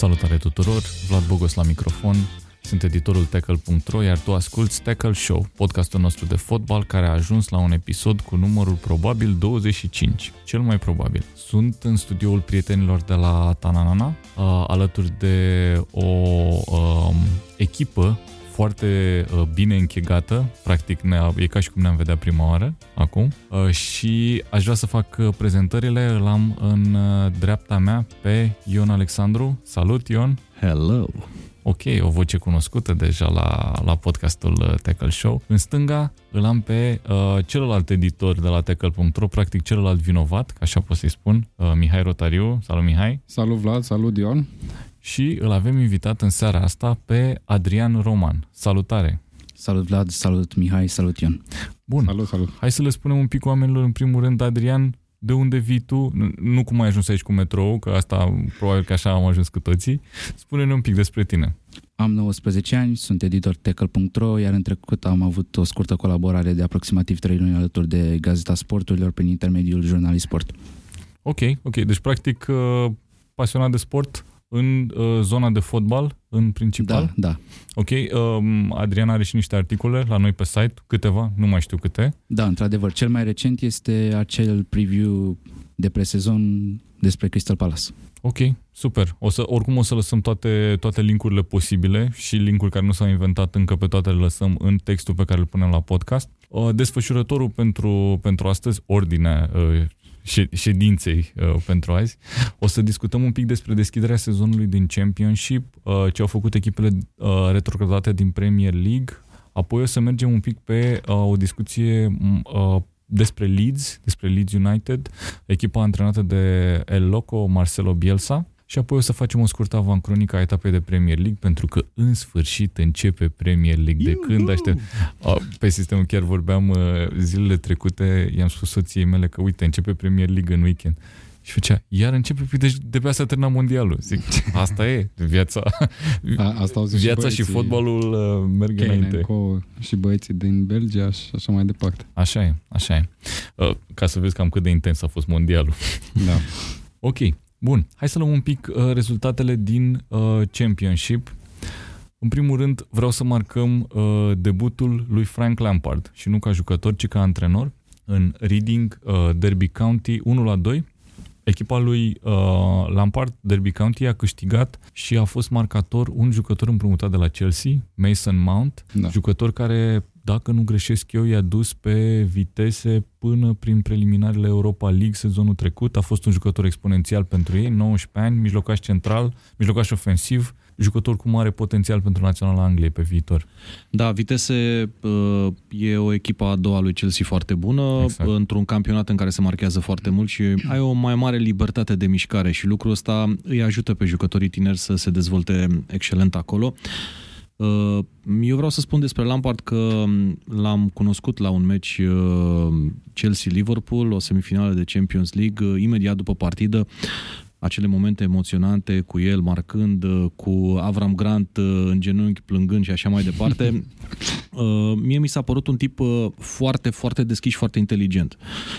Salutare tuturor, Vlad Bogos la microfon, sunt editorul Tackle.ro, iar tu asculti Tackle Show, podcastul nostru de fotbal care a ajuns la un episod cu numărul probabil 25, cel mai probabil. Sunt în studioul prietenilor de la Tananana, uh, alături de o uh, echipă foarte uh, bine închegată, practic ne e ca și cum ne-am vedea prima oară acum uh, și aș vrea să fac uh, prezentările, îl am în uh, dreapta mea pe Ion Alexandru. Salut Ion! Hello! Ok, o voce cunoscută deja la, la podcastul uh, Tackle Show. În stânga îl am pe uh, celălalt editor de la Tackle.ro, practic celălalt vinovat, așa pot să-i spun, uh, Mihai Rotariu. Salut Mihai! Salut Vlad, salut Ion! Și îl avem invitat în seara asta pe Adrian Roman. Salutare! Salut Vlad, salut Mihai, salut Ion! Bun, Salut, salut! hai să le spunem un pic oamenilor, în primul rând, Adrian, de unde vii tu, nu cum ai ajuns aici cu metrou, că asta probabil că așa am ajuns cu toții. Spune-ne un pic despre tine. Am 19 ani, sunt editor Tackle.ro, iar în trecut am avut o scurtă colaborare de aproximativ 3 luni alături de Gazeta Sporturilor prin intermediul Jurnalist Sport. Ok, ok, deci practic uh, pasionat de sport în uh, zona de fotbal, în principal. Da, da. Ok, um, Adrian are și niște articole la noi pe site, câteva, nu mai știu câte. Da, într-adevăr, cel mai recent este acel preview de presezon despre Crystal Palace. Ok, super. O să, oricum o să lăsăm toate, toate linkurile posibile și linkuri care nu s-au inventat încă pe toate le lăsăm în textul pe care îl punem la podcast. Uh, Desfășurătorul pentru, pentru astăzi, ordinea uh, ședinței uh, pentru azi. O să discutăm un pic despre deschiderea sezonului din Championship, uh, ce au făcut echipele uh, retrogradate din Premier League, apoi o să mergem un pic pe uh, o discuție uh, despre Leeds, despre Leeds United, echipa antrenată de El Loco, Marcelo Bielsa, și apoi o să facem o scurtă avancronică a etapei de Premier League, pentru că în sfârșit începe Premier League. De când aștept... Pe sistemul chiar vorbeam uh, zilele trecute, i-am spus soției mele că uite, începe Premier League în weekend. Și făcea, iar începe, păi, deci de pe s-a terminat mondialul. Zic, asta e, viața, A, asta au zis viața și, și fotbalul uh, merg Kane înainte. Co și băieții din Belgia și așa mai departe. Așa e, așa e. Uh, ca să vezi cam cât de intens a fost mondialul. Da. Ok, bun. Hai să luăm un pic uh, rezultatele din uh, Championship. În primul rând, vreau să marcăm uh, debutul lui Frank Lampard și nu ca jucător, ci ca antrenor în Reading uh, Derby County 1 la 2. Echipa lui uh, Lampard, Derby County, a câștigat și a fost marcator un jucător împrumutat de la Chelsea, Mason Mount, Da. jucător care, dacă nu greșesc eu, i-a dus pe vitese până prin preliminarele Europa League sezonul trecut. A fost un jucător exponențial pentru ei, 19 ani, mijlocaș central, mijlocaș ofensiv, jucător cu mare potențial pentru Naționala Angliei pe viitor. Da, Vitesse uh, e o echipă a doua lui Chelsea foarte bună, Exact. exact. într-un campionat în care se marchează foarte mult și ai o mai mare libertate de mișcare și lucrul ăsta îi ajută pe jucătorii tineri să se dezvolte excelent acolo. Uh, Eu vreau să spun despre Lampard că l-am cunoscut la un meci uh, Chelsea-Liverpool, o semifinală de Champions League, uh, imediat după partidă acele momente emoționante cu el marcând, uh, cu Avram Grant uh, în genunchi plângând și așa mai departe. Uh, Mie mi s-a părut un tip uh, foarte, foarte deschis și foarte inteligent.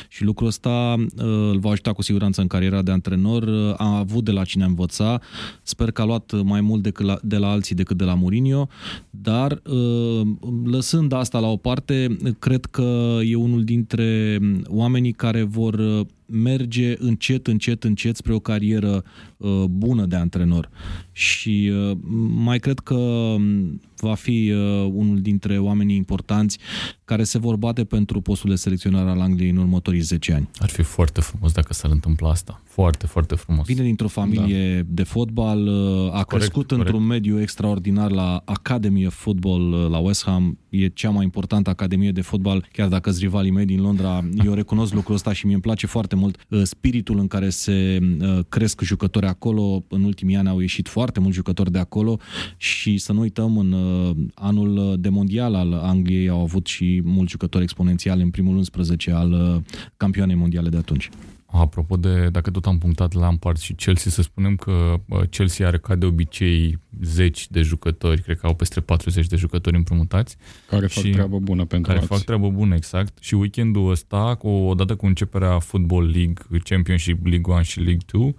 Și lucrul ăsta uh, îl va ajuta cu siguranță în cariera de antrenor. Uh, A avut de la cine învăța. Sper că a luat mai mult decât la, de la alții decât de la Mourinho, dar uh, lăsând asta la o parte, cred că e unul dintre oamenii care vor uh, merge încet, încet, încet spre o carieră uh, bună de antrenor. Și uh, mai cred că um, va fi uh, unul dintre oamenii importanți care se vor bate pentru postul de selecționar al Angliei în următorii 10 ani. Ar fi foarte frumos dacă s-ar întâmpla asta. Foarte, foarte frumos. Vine dintr-o familie da. de fotbal, uh, a corect, crescut corect. într-un mediu extraordinar la Academy of Football uh, la West Ham. E cea mai importantă academie de fotbal, chiar dacă sunt rivalii mei din Londra. Eu recunosc lucrul ăsta și mie îmi place foarte mult uh, spiritul în care se uh, cresc jucători acolo. În ultimii ani au ieșit foarte mulți jucători de acolo și să nu uităm, în uh, anul de mondial al Angliei au avut și mulți jucători exponențiali în primul 11 al uh, campioanei mondiale de atunci. Apropo de, dacă tot am punctat Lampard și Chelsea, să spunem că uh, Chelsea are ca de obicei zeci de jucători, cred că au peste 40 de jucători împrumutați, Care fac Și- treabă bună pentru care alții. fac treabă bună, exact. Și weekendul ăsta, cu, odată cu începerea Football League, Championship, League 1 și League 2,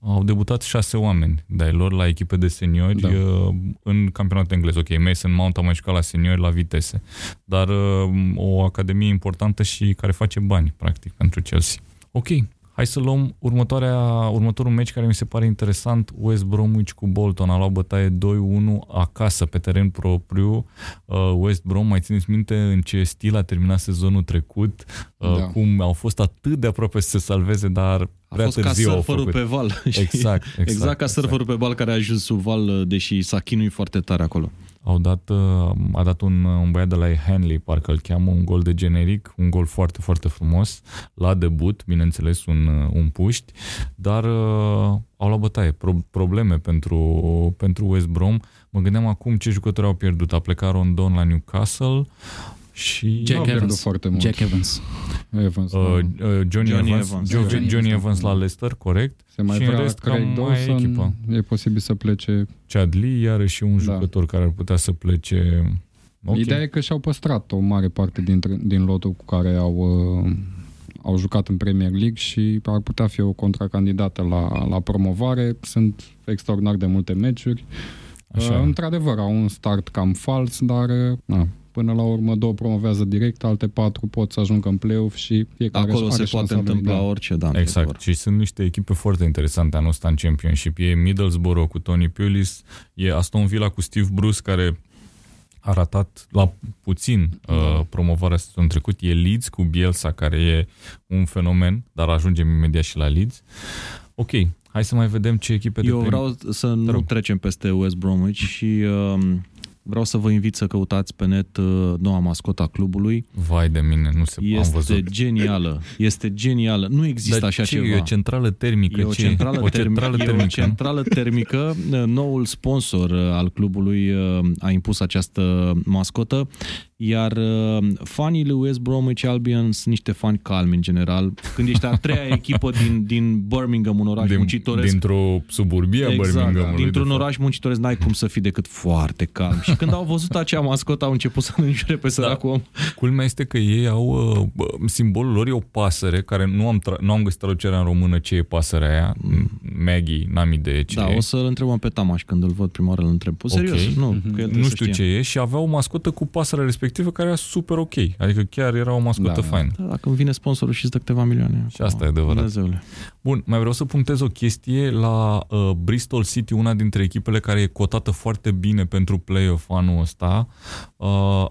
au debutat șase oameni de-ai lor la echipe de seniori Da. uh, în campionatul englez. Ok, Mason Mount a mai jucat la seniori la Vitesse, dar uh, o academie importantă și care face bani, practic, pentru Chelsea. Ok, hai să luăm următoarea, următorul meci care mi se pare interesant, West Bromwich cu Bolton. A luat bătaie 2-1 acasă, pe teren propriu. Uh, West Brom, mai țineți minte în ce stil a terminat sezonul trecut, uh, Da. cum au fost atât de aproape să se salveze, dar A prea fost ca târziu au surferul făcut. pe val. știi? Exact, exact, exact ca exact. surferul pe val care a ajuns sub val, deși s-a chinuit foarte tare acolo. Au dat, uh, a dat un, un băiat de la Henley, parcă îl cheamă, un gol de generic, un gol foarte, foarte frumos, la debut, bineînțeles, un, uh, un puști, dar uh, au luat bătaie, pro, probleme pentru, pentru West Brom. Mă gândeam acum ce jucători au pierdut. A plecat Rondon la Newcastle și... Au Jack pierdut Evans. foarte mult. Jack Evans. Evans, Uh, da. uh, Johnny, Johnny Evans, Evans. Johnny, Johnny Johnny Evans, Evans da. la Leicester, corect. Se mai și în vrea rest, cam Craig mai e echipă. Dawson, e posibil să plece. Chad Lee, iarăși un Da. jucător care ar putea să plece... Okay. Ideea e că și-au păstrat o mare parte dintre, din lotul cu care au, uh, au jucat în Premier League și ar putea fi o contracandidată la, la promovare. Sunt extraordinar de multe meciuri. Așa. Uh, într-adevăr, au un start cam fals, dar uh, na, până la urmă două promovează direct, alte patru pot să ajungă în play-off și fiecare Acolo are se șansa poate lui, întâmpla da. orice, da. Exact. într-adevăr. Și sunt niște echipe foarte interesante anul ăsta în Championship. E Middlesbrough cu Tony Pulis, e Aston Villa cu Steve Bruce, care a ratat la puțin uh, promovarea sezonul trecut. E Leeds cu Bielsa, care e un fenomen, dar ajungem imediat și la Leeds. Ok, hai să mai vedem ce echipe de Eu prim- vreau să nu rog. trecem peste West Bromwich și uh, vreau să vă invit să căutați pe net uh, noua mascota clubului. Vai de mine, nu se am Este văzut. genială. Este genială. Nu există Dar așa ce, ceva. E o centrală termică. E o ce centrală, o termi- centrală e termică. o centrală termică. Noul sponsor uh, al clubului uh, a impus această mascotă, iar uh, fanii lui West Bromwich Albion sunt niște fani calmi în general. Când ești a treia echipă din, din Birmingham, un oraș muncitoresc, Dintr-o suburbie a Birminghamului. Dintr-un de fapt. oraș muncitoresc n-ai cum să fii decât foarte calm. Și când au văzut acea mascotă, au început să-l înjure pe săracul om. Culmea este că ei au, uh, bă, simbolul lor e o pasăre, care nu am, tra- nu am găsit traducerea în română ce e pasărea aia. Maggie, n-am idee ce Da, e. o să-l întrebăm pe Tamaș când îl văd prima oară, îl întreb. Serios, Ok. nu, că el trebuie nu să știu știe. ce e și avea o mascotă cu pasărea respectivă care era super ok. Adică chiar era o mascotă Da, da. faină. Da, dacă îmi vine sponsorul și îți dă câteva milioane. Și asta e adevărat. Dumnezeule. Bun, mai vreau să punctez o chestie la uh, Bristol City, una dintre echipele care e cotată foarte bine pentru play-off anul ăsta. Uh,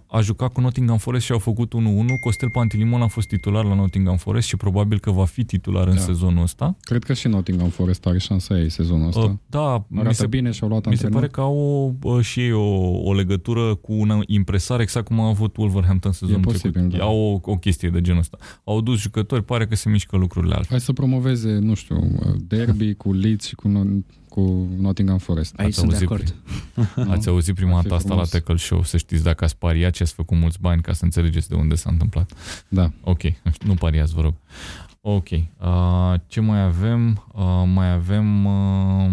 a jucat cu Nottingham Forest și au făcut 1-1. Costel Pantilimon a fost titular la Nottingham Forest și probabil că va fi titular în Da. sezonul ăsta. Cred că și Nottingham Forest are șansa ei sezonul ăsta. Uh, da, mi Arată se, bine și-au luat mi se antrenor. pare că au o, uh, și ei o, o legătură cu un impresar exact cum a avut Wolverhampton sezonul posibil, trecut. da. Au o, o chestie de genul ăsta. Au dus jucători, pare că se mișcă lucrurile altfel. Hai să promoveze, nu știu, derby cu Leeds și cu, No- cu Nottingham Forest. Aici Ați sunt de auzit acord. Ați auzit prima Ar fi dată asta la frumos. Tackle Show, să știți dacă ați pariat și ați făcut mulți bani ca să înțelegeți de unde s-a întâmplat. Da. Ok, nu pariați, vă rog. Ok, uh, ce mai avem? Uh, mai avem uh,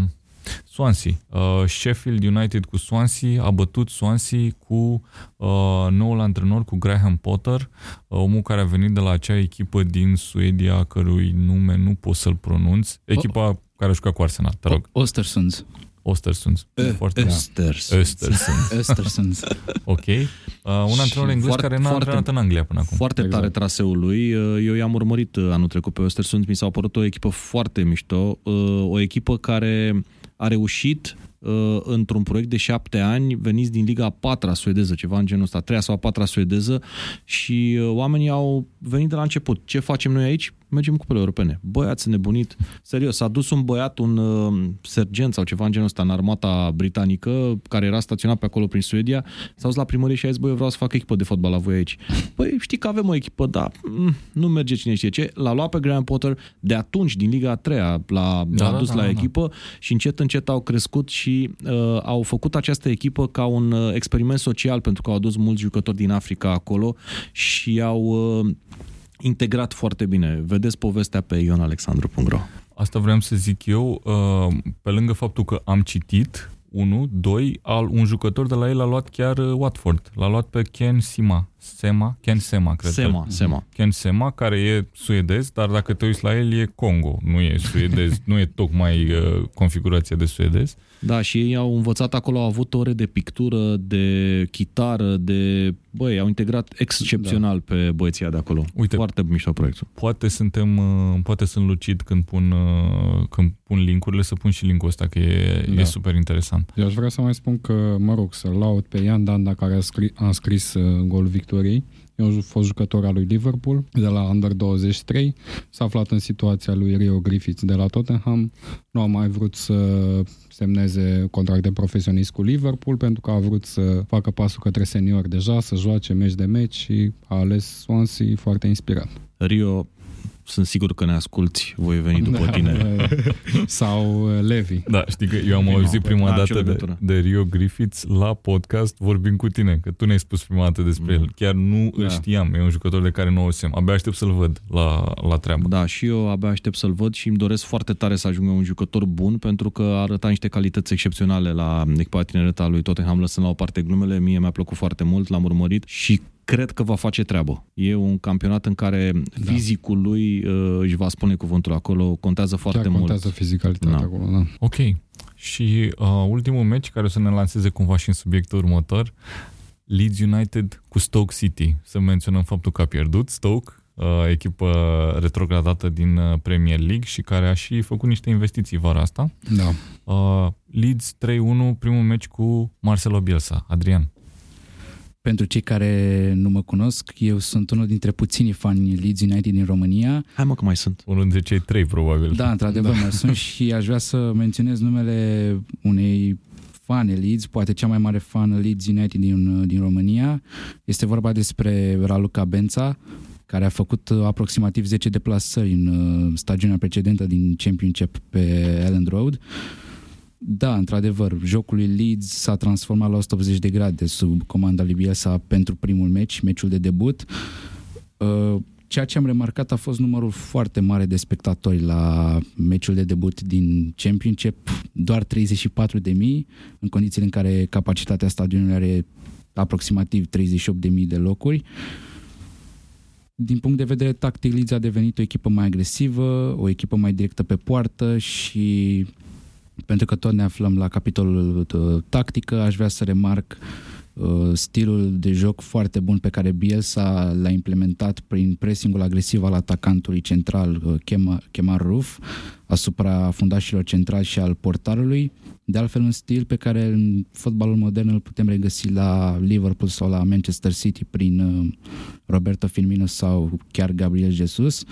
Swansea. Uh, Sheffield United cu Swansea a bătut Swansea cu uh, noul antrenor, cu Graham Potter, uh, omul care a venit de la acea echipă din Suedia, cărui nume nu pot să-l pronunț. Echipa care a jucat cu Arsenal, te rog. Ostersund. Ostersund. Foarte Östers. Östersund. Ostersund. Ok. Uh, un antrenor englez foarte- care n-a foarte- antrenat în Anglia până acum. Foarte Exact. tare traseul lui. Eu i-am urmărit uh, anul trecut pe Östersund. Mi s-a părut o echipă foarte mișto. Uh, O echipă care a reușit uh, într-un proiect de șapte ani, veniți din Liga a patra suedeză, ceva în genul ăsta, a treia sau a patra suedeză și uh, oamenii au venit de la început. Ce facem noi aici? Mergem cu cupele europene. Băiați nebunit. Serios, s-a dus un băiat, un uh, sergent sau ceva în genul ăsta în armata britanică, care era staționat pe acolo prin Suedia, s-a dus la primărie și a zis, băi, eu vreau să fac echipă de fotbal la voi aici. Păi, știi că avem o echipă, dar mm, nu merge cine știe ce. L-a luat pe Graham Potter de atunci, din Liga a treia, l-a, Da, l-a da, dus da, la da, da. echipă și încet, încet au crescut și uh, au făcut această echipă ca un uh, experiment social, pentru că au adus mulți jucători din Africa acolo și au uh, integrat foarte bine. Vedeți povestea pe ionalexandru.ro Asta vreau să zic eu, uh, pe lângă faptul că am citit, 1, 2, al, un jucător de la el a luat chiar uh, Watford. L-a luat pe Ken Sima. Sema? Ken Sema, cred. Sema, că. Sema. Ken Sema, care e suedez, dar dacă te uiți la el e Congo. Nu e suedez, nu e tocmai uh, configurația de suedez. Da, și ei au învățat acolo, au avut ore de pictură, de chitară, de... Băi, au integrat excepțional da. pe băieția de acolo. Uite. Foarte mișto proiectul. Poate suntem, uh, poate sunt lucid când pun, uh, când pun linkurile, să pun și linkul ăsta, că e, da. e super interesant. Eu aș vrea să mai spun că, mă rog, să laud pe Ian Danda, care a, scris, a scris uh, golul victoriei. E un fost jucător al lui Liverpool, de la Under 23. S-a aflat în situația lui Rio Griffiths de la Tottenham. Nu a mai vrut să semneze contract de profesionist cu Liverpool pentru că a vrut să facă pasul către senior deja, să joace meci de meci și a ales Swansea foarte inspirat. Rio, sunt sigur că ne asculti, voi veni după Da, tine. da, da. Sau uh, Levi. Da, știi că eu am Prima, auzit prima n-am nicio dată de, legătură. de Rio Griffiths la podcast vorbind cu tine, că tu ne-ai spus prima dată despre Mm. el. Chiar nu îl Da. știam, e un jucător de care nu auzisem. Abia aștept să-l văd la, la treabă. Da, și eu abia aștept să-l văd și îmi doresc foarte tare să ajungă un jucător bun pentru că arăta niște calități excepționale la echipa tineretă a lui Tottenham, lăsând la o parte glumele, mie mi-a plăcut foarte mult, l-am urmărit și cred că va face treabă. E un campionat în care da. fizicul lui uh, își va spune cuvântul acolo, contează foarte Chiar mult. contează fizicalitatea Da. acolo, da. Ok. Și uh, ultimul meci care o să ne lanseze cumva și în subiectul următor, Leeds United cu Stoke City. Să menționăm faptul că a pierdut Stoke, uh, echipă retrogradată din uh, Premier League și care a și făcut niște investiții vara asta. Da. Uh, Leeds 3-1, primul meci cu Marcelo Bielsa. Adrian. Pentru cei care nu mă cunosc, eu sunt unul dintre puținii fani Leeds United din România. Hai mă că mai sunt. Unul dintre cei trei, probabil. Da, într-adevăr, da. mai sunt și aș vrea să menționez numele unei fan Leeds, poate cea mai mare fan Leeds United din, din România. Este vorba despre Raluca Bența, care a făcut uh, aproximativ 10 deplasări în uh, stagiunea precedentă din Championship pe Ellen Road. Da, într-adevăr, jocul lui Leeds s-a transformat la 180 de grade sub comanda lui Bielsa pentru primul meci, meciul de debut. Uh, Ceea ce am remarcat a fost numărul foarte mare de spectatori la meciul de debut din Championship, doar 34 de mii, în condițiile în care capacitatea stadionului are aproximativ 38 de mii de locuri. Din punct de vedere tactic, Leeds a devenit o echipă mai agresivă, o echipă mai directă pe poartă și pentru că tot ne aflăm la capitolul uh, tactică, aș vrea să remarc uh, stilul de joc foarte bun pe care Bielsa l-a implementat prin pressingul agresiv al atacantului central uh, Kema- Kemar Ruf asupra fundașilor centrali și al portarului. De altfel, un stil pe care în fotbalul modern îl putem regăsi la Liverpool sau la Manchester City prin uh, Roberto Firmino sau chiar Gabriel Jesus.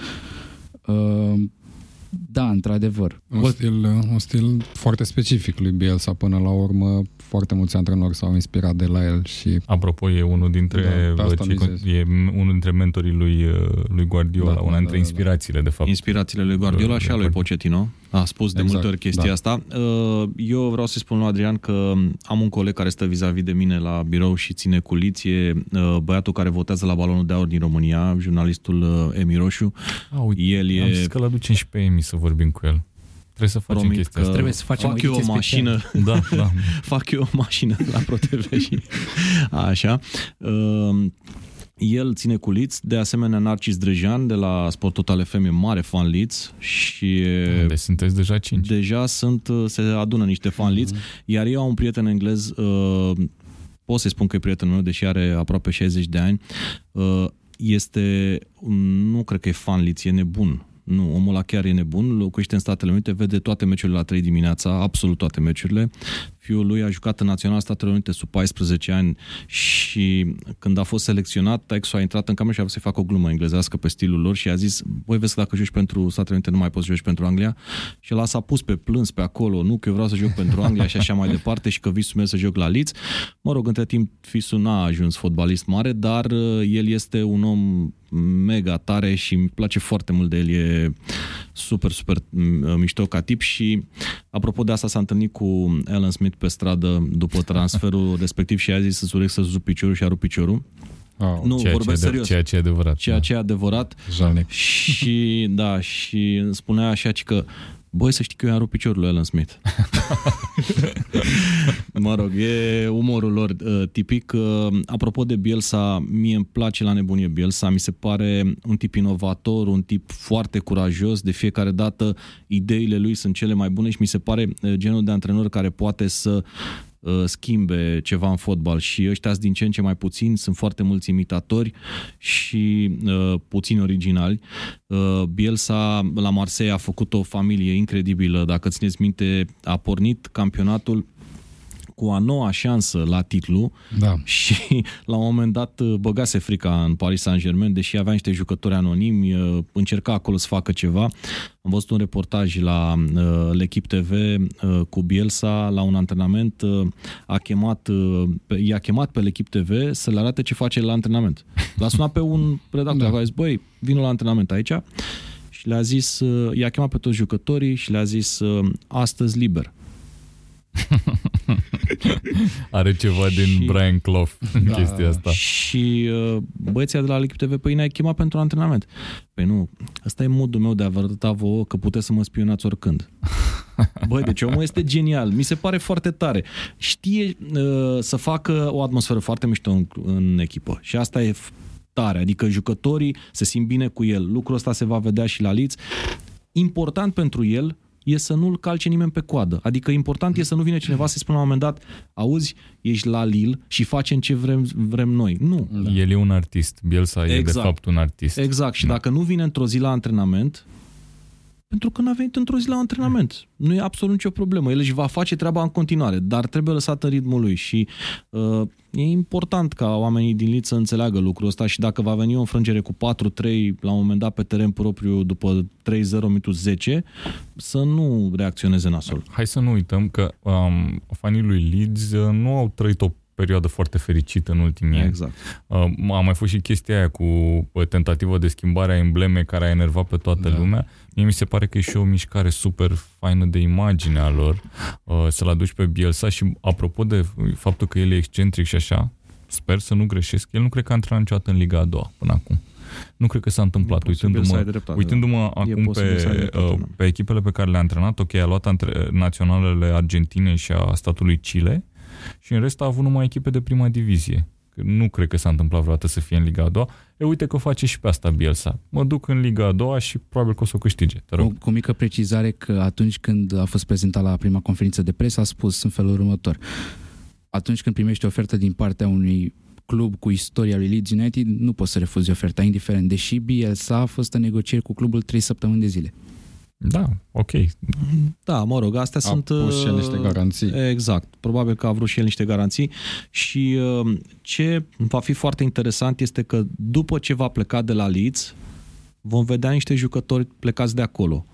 Uh, da, într-adevăr. Un stil, un stil foarte specific lui Bielsa până la urmă. Foarte mulți antrenori s-au inspirat de la el și Apropo, e unul dintre, Da, pe asta cei, mizez. e unul dintre mentorii lui, uh, lui Guardiola, Da, una da, dintre da, da. inspirațiile, de fapt. Inspirațiile lui Guardiola și a lui Pochettino. A spus de Exact, multe ori chestia da. asta. Uh, Eu vreau să-i spun lui Adrian că am un coleg care stă vis-a-vis de mine la birou și ține culiție, uh, băiatul care votează la Balonul de Aur din România, jurnalistul uh, Emi Roșu. A, uite, El e- Am zis că l-aducem și pe Emi să vorbim cu el. Trebuie să facem Promit chestia că asta. Trebuie să facem fac o eu o ediție mașină, Da, da. fac eu o mașină la ProTV și așa. Uh, El ține cu Leeds, de asemenea Narcis Drejan de la Sport Total FM e mare fan Leeds și Deci sunteți deja cinci. deja sunt, uh, se adună niște fan Leeds, iar eu am un prieten englez, uh, pot să-i spun că e prietenul meu, deși are aproape 60 de ani, uh, este, nu cred că e fan Leeds, e nebun. Nu, omul ăla chiar e nebun, locuiește în Statele Unite, vede toate meciurile la 3 dimineața, absolut toate meciurile. Fiul lui a jucat în Național Statele Unite sub 14 ani și când a fost selecționat, Texo a intrat în cameră și a vrut să-i facă o glumă englezească pe stilul lor și a zis, voi vezi că dacă joci pentru Statele Unite nu mai poți să joci pentru Anglia și el s-a pus pe plâns pe acolo, nu că eu vreau să joc pentru Anglia și așa mai departe și că visul meu e să joc la Leeds. Mă rog, între timp fisul n-a ajuns fotbalist mare, dar uh, el este un om mega tare și îmi place foarte mult de el, e super, super m- mișto ca tip și apropo de asta s-a întâlnit cu Alan Smith pe stradă după transferul respectiv și a zis să-ți urec să-ți rup piciorul și a rupt piciorul. Wow, Nu, ceea, ce vorbesc e de, serios. ceea ce e adevărat. Ceea da. ce e adevărat jalnic. și da, și îmi spunea așa ci că Băi, să știi că eu i-am rupt piciorul lui Alan Smith. mă rog, e umorul lor uh, tipic. Uh, apropo de Bielsa, mie îmi place la nebunie Bielsa. Mi se pare un tip inovator, un tip foarte curajos. De fiecare dată ideile lui sunt cele mai bune și mi se pare uh, genul de antrenor care poate să uh, schimbe ceva în fotbal și ăștia din ce în ce mai puțini, sunt foarte mulți imitatori și uh, puțini originali. Uh, Bielsa la Marseille a făcut o familie incredibilă, dacă țineți minte, a pornit campionatul cu a noua șansă la titlu Da. și la un moment dat uh, băgase frica în Paris Saint-Germain, deși avea niște jucători anonimi, uh, încerca acolo să facă ceva. Am văzut un reportaj la uh, L'Equipe TV uh, cu Bielsa la un antrenament, uh, a chemat, uh, pe, i-a chemat pe L'Equipe TV să le arate ce face la antrenament. L-a sunat pe un redactor, Da. a zis, băi, vină la antrenament aici și le-a zis, uh, i-a chemat pe toți jucătorii și le-a zis, uh, astăzi liber. Are ceva din Și- Brian Clough în Da. chestia asta. Și uh, băieții de la L'Equipe TV, păi ne-ai chemat pentru antrenament. Păi nu, ăsta e modul meu de a vă arăta vouă că puteți să mă spionați oricând. Băi, deci omul este genial, mi se pare foarte tare. Știe uh, să facă o atmosferă foarte mișto în, în echipă și asta e f- tare, adică jucătorii se simt bine cu el. Lucrul ăsta se va vedea și la Leeds. Important pentru el e să nu-l calce nimeni pe coadă. Adică important e să nu vină cineva să-i spună la un moment dat, auzi, ești la Lille și facem ce vrem, vrem noi. Nu. Da. El e un artist. Bielsa e de Exact. fapt un artist. Exact. Și Da. dacă nu vine într-o zi la antrenament, pentru că n-a venit într-o zi la antrenament. Nu e absolut nicio problemă. El își va face treaba în continuare, dar trebuie lăsat în ritmul lui și uh, e important ca oamenii din Leeds să înțeleagă lucrul ăsta și dacă va veni o înfrângere cu 4-3 la un moment dat pe teren propriu după 3-0 minutul 10, să nu reacționeze nasol. Hai să nu uităm că um, fanii lui Leeds uh, nu au trăit o perioadă foarte fericită în ultimii ani. Exact. Uh, a mai fost și chestia aia cu uh, tentativă de schimbare a embleme care a enervat pe toată Da. lumea. Mie mi se pare că e și o mișcare super faină de imagine a lor uh, să-l aduci pe Bielsa și apropo de faptul că el e excentric și așa, sper să nu greșesc, el nu cred că a antrenat niciodată în Liga a doua până acum. Nu cred că s-a întâmplat, E posibil să ai uitându-mă, dreptate, uitându-mă da. E acum posibil să ai pe, dreptate, uh, da. pe echipele pe care le-a antrenat, ok, a luat antre- naționalele Argentinei și a statului Chile și în rest a avut numai echipe de prima divizie. Că Nu cred că s-a întâmplat vreodată să fie în Liga a doua. E, uite că o face și pe asta Bielsa. Mă duc în Liga a doua și probabil că o să o câștige. Te rog. Cu, cu mică precizare că atunci când a fost prezentat la prima conferință de presă a spus în felul următor. Atunci când primești o ofertă din partea unui club cu istoria lui Leeds United, nu poți să refuzi oferta, indiferent. Deși Bielsa a fost în negocieri cu clubul 3 săptămâni de zile. Da, ok. Da, mă rog, astea A sunt... pus și el niște uh, garanții. Exact. Probabil că a vrut și el niște garanții și uh, ce va fi foarte interesant este că după ce va pleca de la Leeds, vom vedea niște jucători plecați de acolo.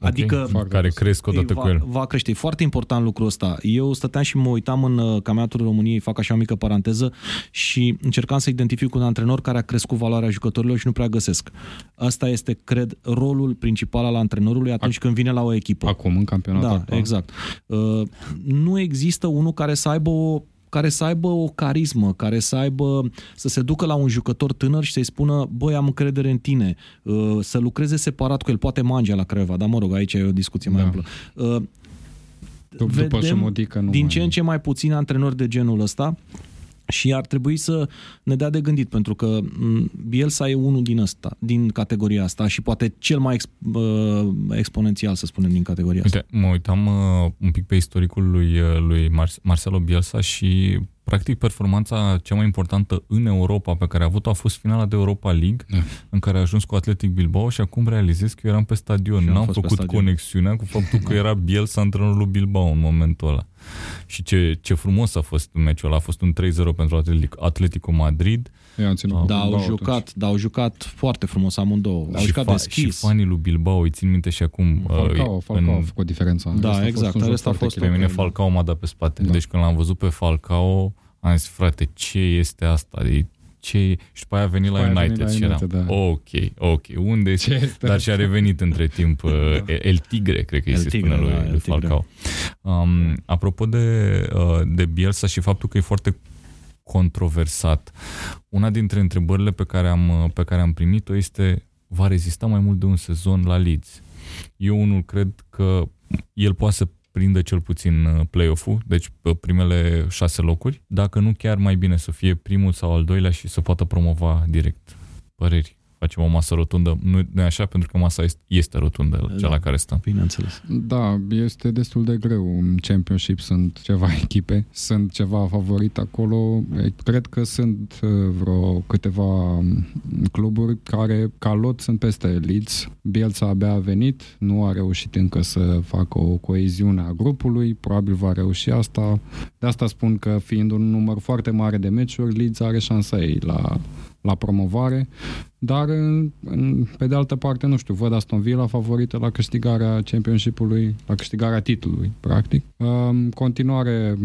Adică Ok. care cresc odată va, cu el. Va crește. E foarte important lucrul ăsta. Eu stăteam și mă uitam în uh, campionatul României, fac așa o mică paranteză, și încercam să identific un antrenor care a crescut valoarea jucătorilor și nu prea găsesc. Asta este, cred, rolul principal al antrenorului atunci când vine la o echipă. Acum, în campionatul Da, actual. exact. Uh, nu există unul care să aibă o care să aibă o carismă, care să aibă, să se ducă la un jucător tânăr și să-i spună, băi, am încredere în tine, uh, să lucreze separat cu el, poate Mangea la Creva, dar mă rog, aici e o discuție mai Da. amplă. Uh, Dup- După Șumodică nu din mai... ce în ce mai puțini antrenori de genul ăsta și ar trebui să ne dea de gândit, pentru că m, Bielsa e unul din ăsta, din categoria asta și poate cel mai ex, uh, exponențial, să spunem, din categoria asta. Uite, mă uitam uh, un pic pe istoricul lui, uh, lui Mar- Marcelo Bielsa și practic performanța cea mai importantă în Europa pe care a avut-o a fost finala de Europa League Da. în care a ajuns cu Atletic Bilbao și acum realizez că eu eram pe stadion. Și eu am N-am fost pe făcut stadion. conexiunea cu faptul că era Bielsa antrenorul lui Bilbao în momentul ăla. Și ce, ce frumos a fost meciul ăla. A fost un 3-0 pentru Atletic, Atletico Madrid. Eu am ținut Da, cu Da, au Bilbao jucat, atunci. da, au jucat foarte frumos amândouă. Au și, jucat fa- deschis. și fanii lui Bilbao, îi țin minte și acum. Falcao, uh, Falcao a în, făcut diferența. Da, Ăsta a fost exact, un joc ăsta a foarte fost Pe mine Ok, da. Falcao m-a dat pe spate. Da. Deci când l-am văzut pe Falcao, am zis, frate, ce este asta? De ce e? Și după aia a venit la După aia a United venit la și eram, United, da. ok, ok, unde Ce este Dar și-a revenit între timp uh, El Tigre, cred că îi El se Tigre, spune lui, da, El lui Tigre. Falcao. Um, apropo de, uh, de Bielsa și faptul că e foarte controversat, una dintre întrebările pe care am, uh, pe care am primit-o este va rezista mai mult de un sezon la Leeds? Eu unul cred că el poate să prindă cel puțin uh, play-off-ul, deci pe primele șase locuri, dacă nu chiar mai bine să fie primul sau al doilea și să poată promova direct. Păreri? Facem o masă rotundă. Nu, nu e așa, pentru că masa este, este rotundă, da, cea la care stăm. Bineînțeles. Da, este destul de greu. În Championship sunt ceva echipe, sunt ceva favorit acolo. Cred că sunt uh, vreo câteva um, cluburi care, ca lot, sunt peste Leeds. Bielsa abia a venit, nu a reușit încă să facă o coeziune a grupului, probabil va reuși asta. De asta spun că, fiind un număr foarte mare de meciuri, Leeds are șansa ei la la promovare, dar pe de altă parte, nu știu, văd Aston Villa favorită la câștigarea championship-ului, la câștigarea titlului, practic. În continuare,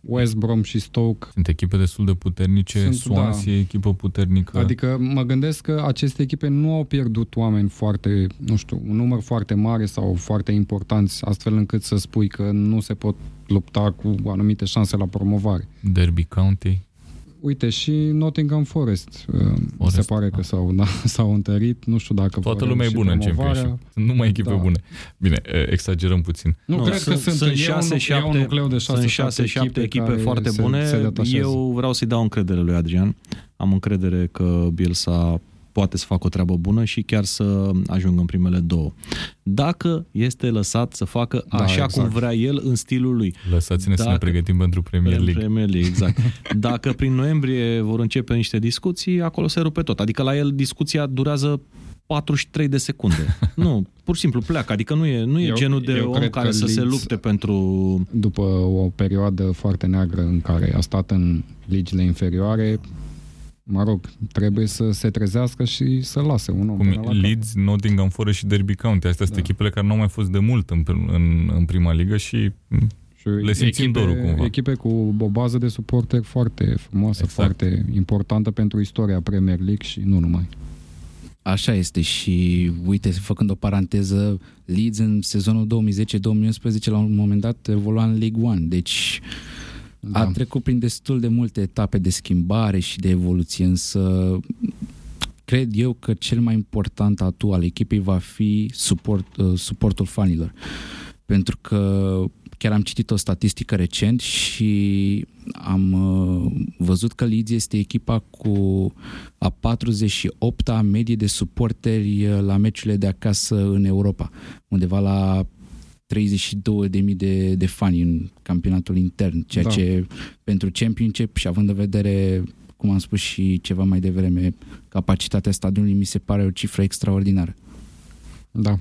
West Brom și Stoke. Sunt echipe destul de puternice, sunt, Swansea da. echipă puternică. Adică mă gândesc că aceste echipe nu au pierdut oameni foarte, nu știu, un număr foarte mare sau foarte importanți, astfel încât să spui că nu se pot lupta cu anumite șanse la promovare. Derby County uite, și Nottingham Forest, uh, Forest se pare da. că s-au, da, s-au întărit, nu știu dacă... Toată lumea e bună în Championship, sunt numai echipe da. bune. Bine, exagerăm puțin. Nu, nu cred sunt, că sunt, sunt 6 7 un nucleu de 6 șase, echipe, echipe foarte bune. Se, se Eu vreau să-i dau încredere lui Adrian. Am încredere că Bielsa poate să facă o treabă bună și chiar să ajungă în primele două. Dacă este lăsat să facă da, așa exact. cum vrea el în stilul lui. Lăsați-ne Dacă, să ne pregătim pentru Premier League. Premier League, exact. Dacă prin noiembrie vor începe niște discuții, acolo se rupe tot. Adică la el discuția durează 43 de secunde. nu, pur și simplu pleacă. Adică nu e, nu e eu, genul de om care să Leeds, se lupte pentru... După o perioadă foarte neagră în care a stat în ligile inferioare, mă rog, trebuie să se trezească și să lase un om Cum până la Leeds, cap. Nottingham Forest și Derby County. Astea da. sunt echipele care nu au mai fost de mult în, în, în prima ligă și și le simțim echipe, dorul cumva. Echipe cu o bază de suporteri foarte frumoasă, exact. foarte importantă pentru istoria Premier League și nu numai. Așa este și uite, făcând o paranteză, Leeds în sezonul 2010-2011 la un moment dat evolua în League One, deci da. A trecut prin destul de multe etape de schimbare și de evoluție, însă cred eu că cel mai important atu al echipei va fi suport, uh, suportul fanilor. Pentru că chiar am citit o statistică recent și am uh, văzut că Leeds este echipa cu a 48-a medie de suporteri uh, la meciurile de acasă în Europa, undeva la 32.000 de, de fani în campionatul intern, ceea da. ce pentru Championship și având în vedere, cum am spus și ceva mai devreme, capacitatea stadionului mi se pare o cifră extraordinară. Da.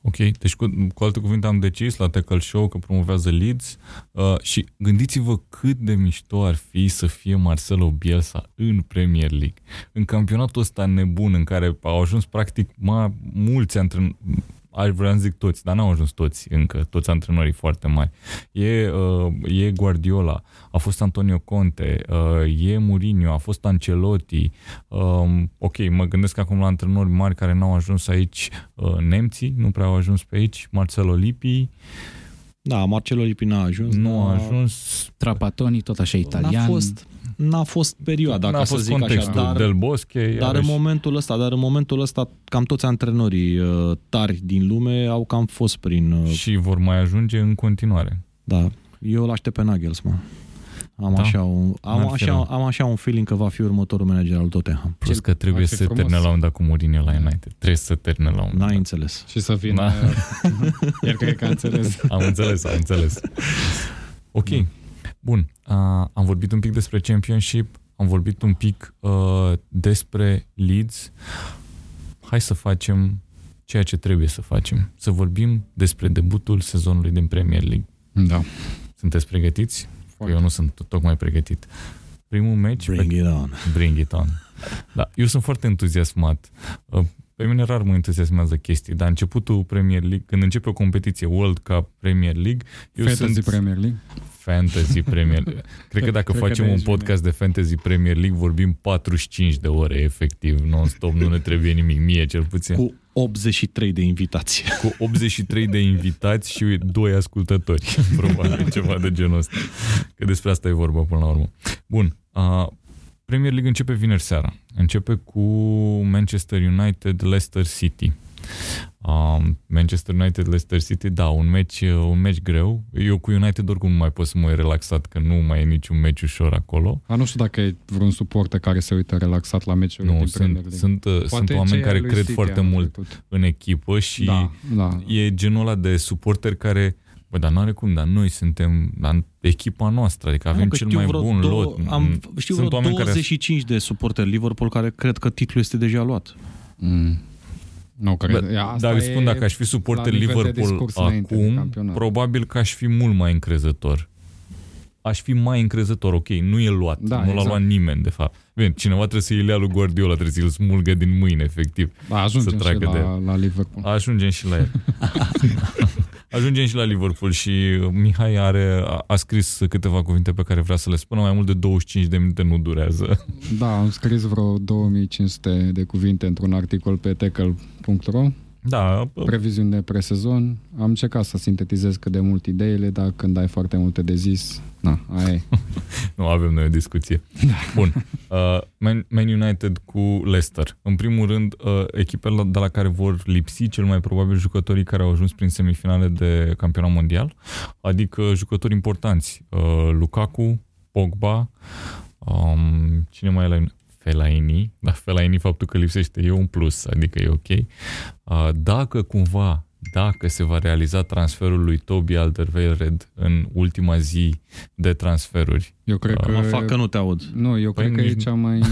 Ok, deci cu, cu alte cuvinte am decis la Tackle Show că promovează Leeds uh, și gândiți-vă cât de mișto ar fi să fie Marcelo Bielsa în Premier League. În campionatul ăsta nebun în care au ajuns practic ma, mulți antrenori aș vrea să zic toți, dar n-au ajuns toți încă, toți antrenorii foarte mari. E, uh, e Guardiola, a fost Antonio Conte, uh, e Mourinho, a fost Ancelotti. Uh, ok, mă gândesc acum la antrenori mari care n-au ajuns aici, uh, nemții, nu prea au ajuns pe aici, Marcelo Lippi, da, Marcelo Lippi n-a ajuns. Nu a ajuns. Trapatoni, tot așa italian. N-a fost, n-a fost perioada, n-a ca fost să zic așa. Dar, Del Bosche, dar în momentul ăsta, dar în momentul ăsta, cam toți antrenorii uh, tari din lume au cam fost prin... Uh, și vor mai ajunge în continuare. Da, eu îl aștept pe Nagelsmann. Am, da. așa un, am, așa, am așa un feeling că va fi următorul manager al Tottenham. Plus că trebuie să frumos. termine la un dat cu Mourinho la United. Trebuie să termine la un N-ai înțeles. Și să vină... Da. El cred că a înțeles. Am înțeles, am înțeles. Ok. Da. Bun. Uh, am vorbit un pic despre Championship, am vorbit un pic uh, despre Leeds. Hai să facem ceea ce trebuie să facem. Să vorbim despre debutul sezonului din Premier League. Da. Sunteți pregătiți? Foarte. Eu nu sunt tocmai pregătit. Primul meci... Bring pe... it on. Bring it on. Da, eu sunt foarte entuziasmat. Uh, pe mine rar mă entuziasmează chestii, dar începutul Premier League, când începe o competiție World Cup Premier League, eu Fantasy sunt... Premier League? Fantasy Premier League. Cred că dacă Cred facem că un podcast de Fantasy Premier League, vorbim 45 de ore, efectiv, non-stop, nu ne trebuie nimic, mie cel puțin. Cu 83 de invitații. Cu 83 de invitați și doi ascultători, probabil, ceva de genul ăsta. Că despre asta e vorba până la urmă. Bun, uh, Premier League începe vineri seara. Începe cu Manchester United, Leicester City. Um, Manchester United, Leicester City, da, un meci, un meci greu. Eu cu United oricum nu mai pot să mă relaxat, că nu mai e niciun meci ușor acolo. A, nu știu dacă e vreun suporter care se uită relaxat la meciuri Nu, din sunt, Premier League. sunt, uh, sunt oameni cei care ai lui cred City foarte anul mult trecut. în echipă și Da, da. e genul ăla de suporter care Bă, dar nu are cum, dar noi suntem dar echipa noastră, adică avem că cel știu mai vreo bun două, lot. Am, știu Sunt vreo oameni care 25 de suporteri Liverpool care cred că titlul este deja luat. Mm. Nu cred. Bă, Ia, asta Dar îți e spun, dacă aș fi suporter la nivel de Liverpool discurs înainte de acum, campionat. probabil că aș fi mult mai încrezător. Aș fi mai încrezător, ok, nu e luat, Da, nu l-a exact. luat nimeni, de fapt. Bine, cineva trebuie să-i lea lui Guardiola, trebuie să-l smulgă din mâini, efectiv. Da, ajungem să și treacă de la, la Liverpool. Ajungem și la el. Ajungem și la Liverpool și Mihai are, a, a scris câteva cuvinte pe care vrea să le spună, mai mult de 25 de minute nu durează. Da, am scris vreo 2500 de cuvinte într-un articol pe tackle.ro Da, Previziuni de presezon. Am încercat să sintetizez cât de mult ideile, dar când ai foarte multe de zis, na, aia e. Nu avem noi o discuție. Bun. Uh, Man, Man United cu Leicester. În primul rând, uh, echipele de la care vor lipsi cel mai probabil jucătorii care au ajuns prin semifinale de campionat mondial, adică jucători importanți. Uh, Lukaku, Pogba, um, cine mai e la Fellaini, dar Fellaini faptul că lipsește e un plus, adică e ok. Uh, dacă cumva dacă se va realiza transferul lui Toby Alderweireld în ultima zi de transferuri. Eu cred că... Mă fac că nu te aud. Nu, eu Păi cred că e nici- cea mai...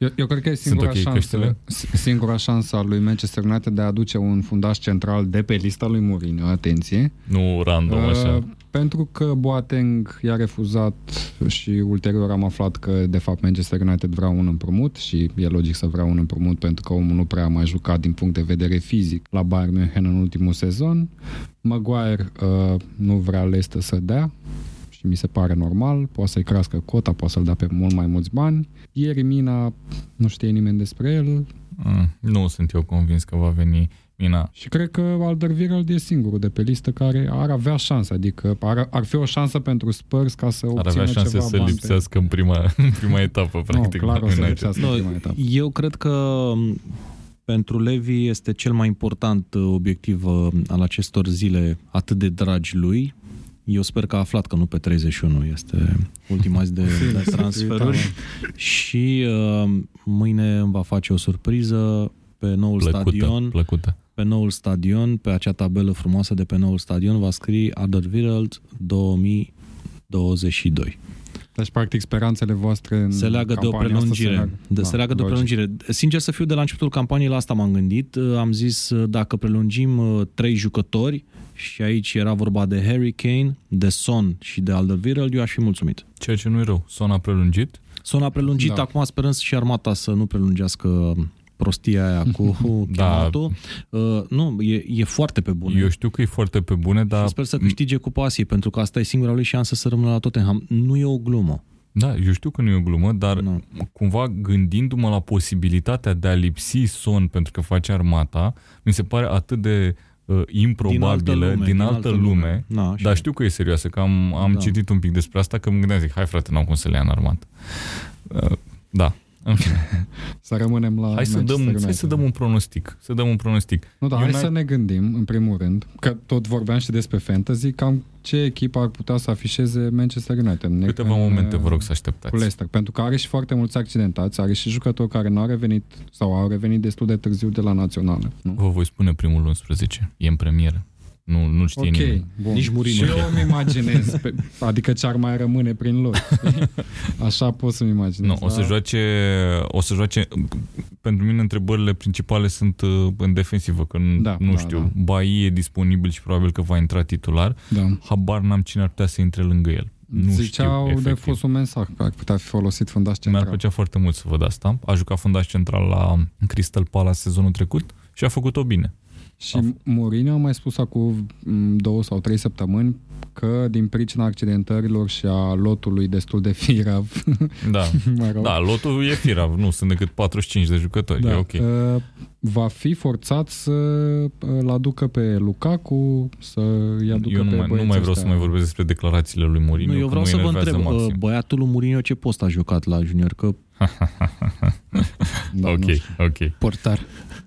Eu, eu cred că e Sunt singura, ok șansă, căștile? singura șansă a lui Manchester United de a aduce un fundaș central de pe lista lui Mourinho, atenție. Nu random așa. Uh, pentru că Boateng i-a refuzat și ulterior am aflat că de fapt Manchester United vrea un împrumut și e logic să vrea un împrumut pentru că omul nu prea a mai jucat din punct de vedere fizic la Bayern München în ultimul sezon. Maguire uh, nu vrea Leicester să dea și mi se pare normal, poate să-i crească cota, poate să-l dea pe mult mai mulți bani. Ieri Mina nu știe nimeni despre el Mm, nu sunt eu convins că va veni Mina. și cred că Alderweireld e singurul de pe listă care ar avea șansă, adică ar, ar fi o șansă pentru Spurs ca să Ar obțină avea șanse ceva să bani pe- lipsească în prima, în prima etapă, Nu, practic. clar o să înainte. lipsească în Nu, prima etapă. eu cred că m, pentru Levi este cel mai important uh, obiectiv uh, al acestor zile atât de dragi lui. Eu sper că a aflat că nu pe 31 este ultima zi de, de transferuri și uh, mâine îmi va face o surpriză pe noul Plăcută, stadion plăcută. pe noul stadion, pe acea tabelă frumoasă de pe noul stadion, va scrie Adderweireld 2022. Deci, practic, speranțele voastre în Se leagă de o campania asta prelungire. se leagă- de, Da, se leagă de o logic. prelungire. Sincer să fiu, de la începutul campaniei la asta m-am gândit. Uh, Am zis uh, dacă prelungim uh, trei jucători și aici era vorba de Harry Kane, de Son și de Alderweireld, eu aș fi mulțumit. Ceea ce nu e rău. Son a prelungit. Son a prelungit, Da. acum sperăm și armata să nu prelungească prostia aia cu Da. chematul. Uh, nu, e, e foarte pe bune. Eu știu că e foarte pe bune, Și dar... sper să câștige cupa Asiei, pentru că asta e singura lui șansă să rămână la Tottenham. Nu e o glumă. Da, eu știu că nu e o glumă, dar Nu. cumva gândindu-mă la posibilitatea de a lipsi Son pentru că face armata, mi se pare atât de uh, improbabilă, din altă lume, Na, și dar știu că e serioasă, că am, am Da. citit un pic despre asta, că mă gândeam, zic, hai frate, n-au cum să le ia în armată. Uh, da, în fine. Să rămânem la Hai să, Manchester dăm, hai United. să dăm un pronostic. Să dăm un pronostic. Nu, dar hai United- să ne gândim, în primul rând, că tot vorbeam și despre fantasy, cam ce echipă ar putea să afișeze Manchester United. Ne- Câteva în, momente vă rog să Cu așteptați. Leicester, pentru că are și foarte mulți accidentați, are și jucători care nu au revenit sau au revenit destul de târziu de la națională. Nu? Vă voi spune primul 11. E în premieră. Nu, nu știe Ok, nimeni. bun. Nici Mourinho. Și eu îmi imaginez, pe, adică ce ar mai rămâne prin loc. Așa pot să-mi imaginez. Nu, o să dar- joace, o să joace, pentru mine întrebările principale sunt uh, în defensivă, că nu, Da, nu da, știu, da. Bai e disponibil și probabil că va intra titular, Da. habar n-am cine ar putea să intre lângă el. Nu Ziceau știu, de efectiv. fost un mensaj că ar putea fi folosit fundaș Mi-ar central. plăcea foarte mult să văd asta. A jucat fundaș central la Crystal Palace sezonul trecut și a făcut-o bine. Și Mourinho a mai spus acum m, două sau trei săptămâni că din pricina accidentărilor și a lotului destul de firav, Da, mă rog, da lotul e firav, nu sunt decât 45 de jucători, e ok. uh, va fi forțat să uh, îl aducă pe Lukaku, să îi aducă Eu nu pe mai, nu băieții mai vreau ăștia. să mai vorbesc despre declarațiile lui Mourinho. Nu, eu că vreau mă să vă enervează întreb, maxim. uh, băiatul lui Mourinho ce post a jucat la junior? Că Da, ok, nu știu. ok. Portar.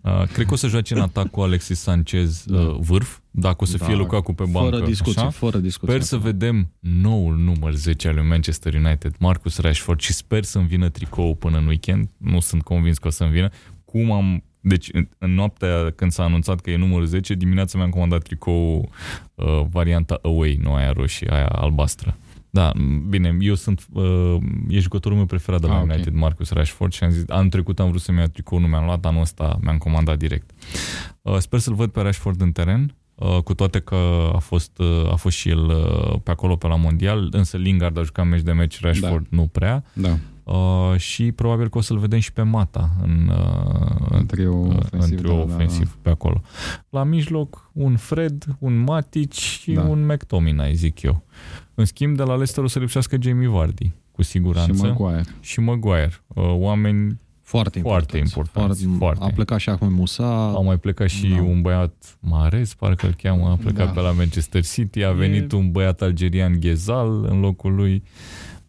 Uh, cred că o să joace în atac cu Alexis Sanchez Da. uh, vârf, dacă o să Da. fie Lukaku pe bancă. Fără discuție, așa. fără discuție. Sper să vedem noul număr 10 al lui Manchester United, Marcus Rashford, și sper să-mi vină tricou până în weekend. Nu sunt convins că o să-mi vină. Cum am... Deci, în, în noaptea când s-a anunțat că e numărul 10, dimineața mi-am comandat tricou uh, varianta away, nu aia roșie, aia albastră. Da, m, bine, eu sunt, uh, e jucătorul meu preferat de la Ah, ok. United, Marcus Rashford, și am zis, anul trecut am vrut să-mi iau tricou, nu mi-am luat, anul ăsta mi-am comandat direct. Uh, sper să-l văd pe Rashford în teren, uh, cu toate că a fost, uh, a fost și el uh, pe acolo pe la mondial, însă Lingard a jucat meci de meci, Rashford nu prea. Da, Uh, și probabil că o să-l vedem și pe Mata în, uh, în trio uh, ofensiv. în trio da, da, ofensiv pe acolo. La mijloc, un Fred, un Matic și Da. un McTominay, zic eu. În schimb, de la Leicester o să lipsească Jamie Vardy, cu Da. siguranță. Și Maguire. și Maguire. Uh, oameni Foarte Foarte important. important, foarte. A plecat și acum Musa. Au mai plecat și Da. un băiat Mares, parcă îl cheamă, a plecat Da. pe la Manchester City, a venit un băiat algerian Ghezal în locul lui.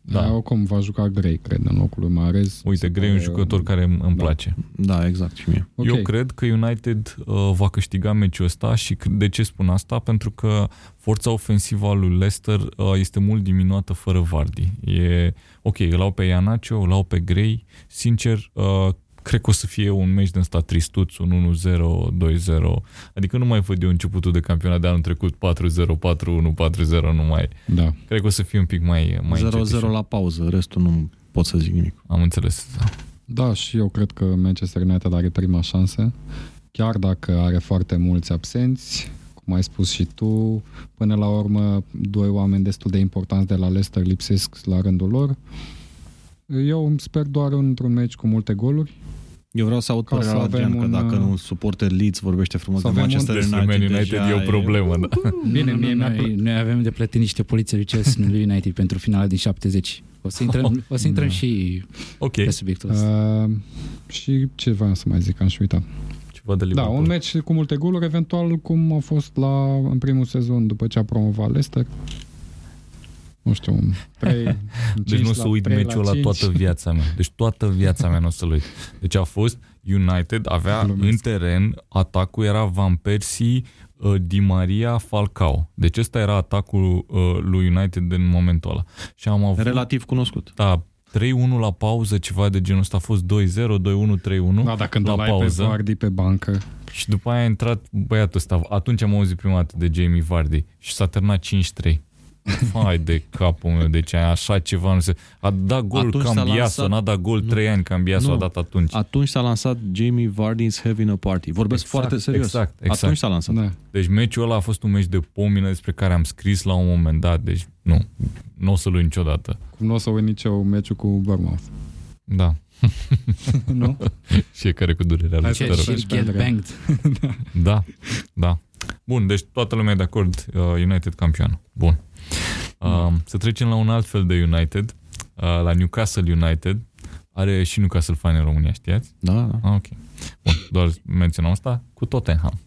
Da. Da. Oricum va juca Gray, cred, în locul lui Marez. Uite, Grey e un jucător care îmi îmi Da. place. Da, exact, și mie. Ok. Eu cred că United uh, va câștiga meciul ăsta și c- de ce spun asta? Pentru că forța ofensivă a lui Leicester uh, este mult diminuată fără Vardy. E, ok, îl au pe Ianacio, îl au pe Gray. Sincer, uh, cred că o să fie un meci din ăsta tristuț, un 1-0, 2-0. Adică nu mai văd eu începutul de campionat de anul trecut 4-0, 4-1, 4-0, nu mai. Da. Cred că o să fie un pic mai, mai 0-0 încetișor. la pauză, restul nu pot să zic nimic. Am înțeles. Da, și eu cred că Manchester United are prima șansă, chiar dacă are foarte mulți absenți, cum ai spus și tu, până la urmă doi oameni destul de importanți de la Leicester lipsesc la rândul lor. Eu îmi sper doar într-un meci cu multe goluri. Eu vreau să aud Ca părerea să la avem Adrian, că un, dacă uh, un suporter Leeds vorbește frumos să de avem un- Manchester Despre United, Man United deja e o problemă, da. Bine, Nu, nu, mie, nu, noi, noi avem de plătit niște poliție lui Chelsea, nu lui United, pentru finala din 70. O să intrăm, o să intrăm Da. și Ok, pe subiectul ăsta. Uh, și ce vreau să mai zic, am și uitat. ceva de Da, Liverpool. un meci cu multe goluri, eventual cum a fost la, în primul sezon după ce a promovat Leicester. Nu știu, 3, Deci nu o să uit meciul ăla toată viața mea. Deci toată viața mea nu o să-l uit. Deci a fost United, avea Glumesc. în teren, atacul era Van Persie, uh, Di Maria, Falcao. Deci ăsta era atacul uh, lui United în momentul ăla. Și am avut, Relativ cunoscut. da, 3-1 la pauză, ceva de genul ăsta. A fost 2-0, 2-1, 3-1 Da, dacă la îl ai pe pauză. Vardy pe bancă. Și după aia a intrat băiatul ăsta. Atunci am auzit prima dată de Jamie Vardy și s-a terminat 5-3. Hai de capul meu, deci așa ceva nu se... A dat gol Atunci s-a Cambiaso, lansat- n-a dat gol Nu. 3 ani, Cambiaso Nu. a dat atunci. Atunci s-a lansat Jamie Vardy's Having a Party. Vorbesc Exact, foarte serios. exact, exact. Atunci s-a lansat. Da. Deci meciul ăla a fost un meci de pomină despre care am scris la un moment dat, deci nu, nu o să-l uit niciodată. Cum nu o să uit nici eu meciul cu Bournemouth. Da, nu? fiecare cu durerea lui. Hai Ce, să- te rog. să- și get Andrei. banged. Da, da. Bun, deci toată lumea e de acord, uh, United campion. Bun. Uh, să trecem la un alt fel de United, uh, la Newcastle United. Are și Newcastle fan în România, știați? Da, da. Ah, ok. Bun, doar menționăm asta cu Tottenham.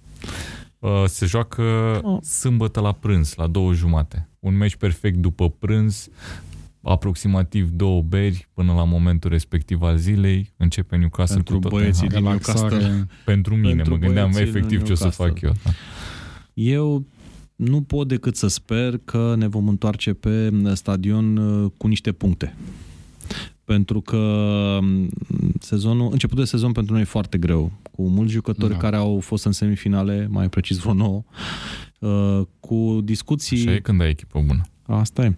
Uh, se joacă Oh. sâmbătă la prânz, la două jumate. Un meci perfect după prânz, aproximativ două beri până la momentul respectiv al zilei. Începe Newcastle Pentru cu Tottenham. băieții din Relaxare. Newcastle. Pentru mine, Pentru mă gândeam băieții din efectiv ce o să Newcastle. fac eu. Da. Eu nu pot decât să sper că ne vom întoarce pe stadion uh, cu niște puncte. Pentru că m, sezonul, începutul de sezon pentru noi e foarte greu, cu mulți jucători Da. care au fost în semifinale, mai precis vreo nouă, uh, cu discuții... Așa e când ai echipă bună. Asta e.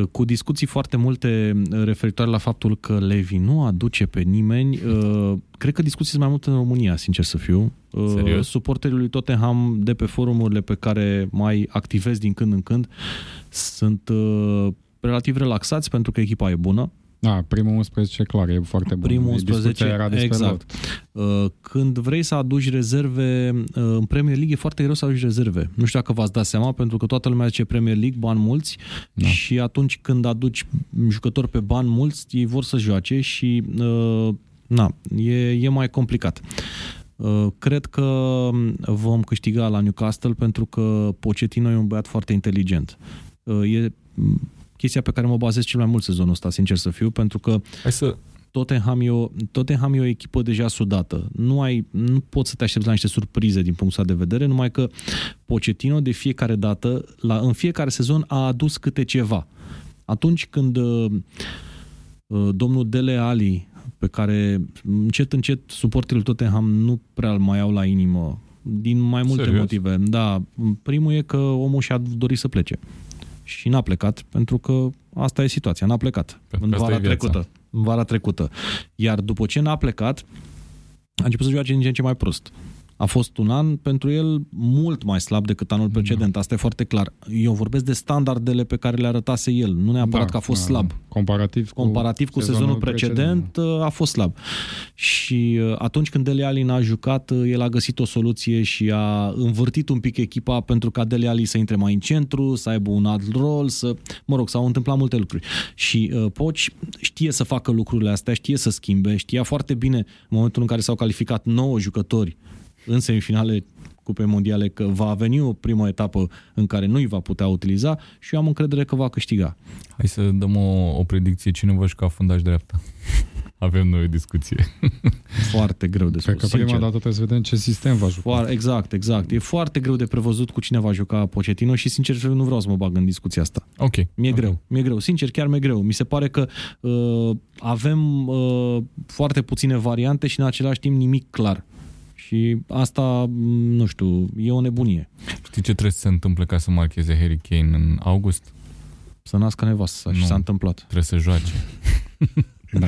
Uh, Cu discuții foarte multe uh, referitoare la faptul că Levi nu aduce pe nimeni. uh, Cred că discuții sunt mai multe în România, sincer să fiu. Uh, Serios? Suporterii lui Tottenham de pe forumurile pe care mai activez din când în când sunt uh, relativ relaxați pentru că echipa e bună. Da, primul 11 clar, e foarte bun. Primul Discuția 11, era despre exact. lot. Uh, Când vrei să aduci rezerve, uh, în Premier League e foarte greu să aduci rezerve. Nu știu dacă v-ați dat seama, pentru că toată lumea zice Premier League, bani mulți Da. și atunci când aduci jucători pe bani mulți, ei vor să joace și uh, na, e, e mai complicat. Uh, Cred că vom câștiga la Newcastle pentru că Pochettino e un băiat foarte inteligent. Uh, E chestia pe care mă bazez cel mai mult sezonul ăsta, sincer să fiu, pentru că Hai să, Tottenham e, o, Tottenham e o echipă deja sudată. Nu, ai, nu poți să te aștepți la niște surprize din punctul ăsta de vedere, numai că Pochettino de fiecare dată, la, în fiecare sezon, a adus câte ceva. Atunci când uh, uh, domnul Dele Ali, pe care încet, încet suporterii Tottenham nu prea îl mai au la inimă, din mai multe Serios? motive. Da, primul e că omul și-a dorit să plece. Și n-a plecat, pentru că asta e situația, n-a plecat. Pentru în că asta vara e viața. trecută. În vara trecută. Iar după ce n-a plecat, a început să joace din ce în ce mai prost. A fost un an pentru el mult mai slab decât anul precedent, asta e foarte clar. Eu vorbesc de standardele pe care le arătase el, nu neapărat că a fost slab. Comparativ cu, Comparativ cu sezonul precedent, a fost slab. Și uh, atunci când Dele Alli n-a jucat, uh, el a găsit o soluție și a învârtit un pic echipa pentru ca Dele Alli să intre mai în centru, să aibă un alt rol, să, mă rog, s-au întâmplat multe lucruri. Și uh, Poci știe să facă lucrurile astea, știe să schimbe, știa foarte bine în momentul în care s-au calificat 9 jucători în semifinale Cupe Mondiale că va veni o primă etapă în care nu îi va putea utiliza și eu am încredere că va câștiga. Hai să dăm o, o predicție. Cine va juca fundaș dreapta? Avem noi o discuție. Foarte greu de spus. Cred că prima sincer. dată trebuie să vedem ce sistem va juca. Foarte, exact, exact. E foarte greu de prevăzut cu cine va juca Pochettino și sincer nu vreau să mă bag în discuția asta. Ok. Mi-e ok. greu, mi-e greu, sincer chiar mi-e greu. Mi se pare că uh, avem uh, foarte puține variante și în același timp nimic clar. Și asta, m, nu știu, e o nebunie. Știi ce trebuie să se întâmple ca să marcheze Harry Kane în august? Să nască nevasta și Nu. s-a întâmplat. Trebuie să joace. Da.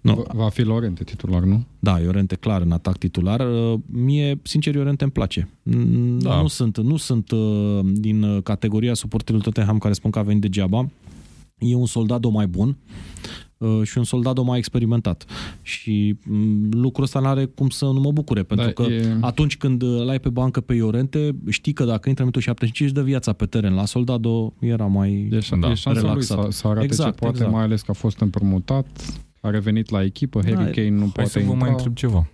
Nu. Va- Va fi Lorente titular, nu? Da, Iorente clar în atac titular. Uh, Mie, sincer, Iorente îmi place. Mm, Da. Nu sunt, nu sunt uh, din uh, categoria suporterilor Tottenham care spun că a venit degeaba. E un soldado mai bun uh, și un soldado mai experimentat. Și mm, lucrul ăsta n-are cum să nu mă bucure, pentru Da, că e- atunci când îl ai pe bancă pe Iorente, știi că dacă intră în minutul 75 își dă viața pe teren. La soldado era mai... E, șan- Da, e șansa lui relaxat. să, să arate Exact, ce poate, exact. mai ales că a fost împrumutat, a revenit la echipă, Harry Da, Kane nu Hai poate să vă intra. mai întreb ceva.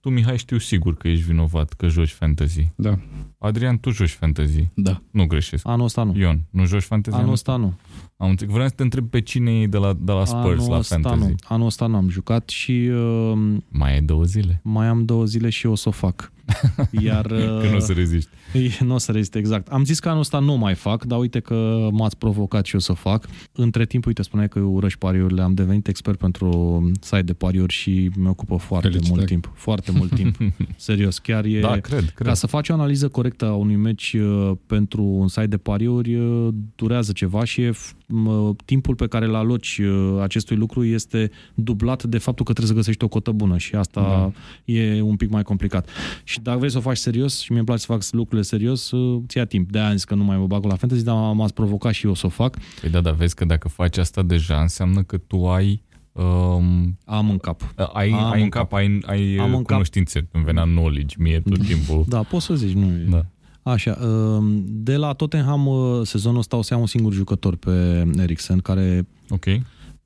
Tu, Mihai, știu sigur că ești vinovat că joci fantasy. Da. Adrian, tu joci fantasy. Da. Nu greșesc. Anul ăsta nu. Ion, nu joci fantasy? Anul ăsta nu. Am înțeles. Vreau să te întreb pe cine e de la, de la Spurs Anul la ăsta fantasy. nu. Anul ăsta nu am jucat și uh, Mai e două zile. mai am două zile și o să o fac. Iar Că nu o să reziști. E, nu o să rezist exact. Am zis că anul ăsta nu mai fac, dar uite că m-ați provocat și o să fac. Între timp, uite, spuneai că urăși pariurile. Am devenit expert pentru site de pariuri și mi ocupă foarte Felicitări. mult timp. Foarte mult timp. Serios, chiar e... Da, cred, Ca cred. să faci o analiză corectă a unui meci uh, pentru un site de pariuri uh, durează ceva și e, f- m- timpul pe care îl aloci uh, acestui lucru este dublat de faptul că trebuie să găsești o cotă bună și asta Da. e un pic mai complicat. Și dacă vrei să o faci serios și mi-e place să fac lucrurile serios, uh, ți ia timp. De-aia am zis că nu mai mă bag la fantasy, dar m-ați provocat și eu să o fac. Păi da, dar vezi că dacă faci asta deja, înseamnă că tu ai... Um, Am în cap. ai, Am ai în în cap, ai, ai Am în cap. cunoștințe. Îmi venea knowledge mie tot timpul. Da, poți să zici, nu e. Da. Așa, um, de la Tottenham uh, sezonul ăsta o să iau un singur jucător pe Eriksen, care Ok.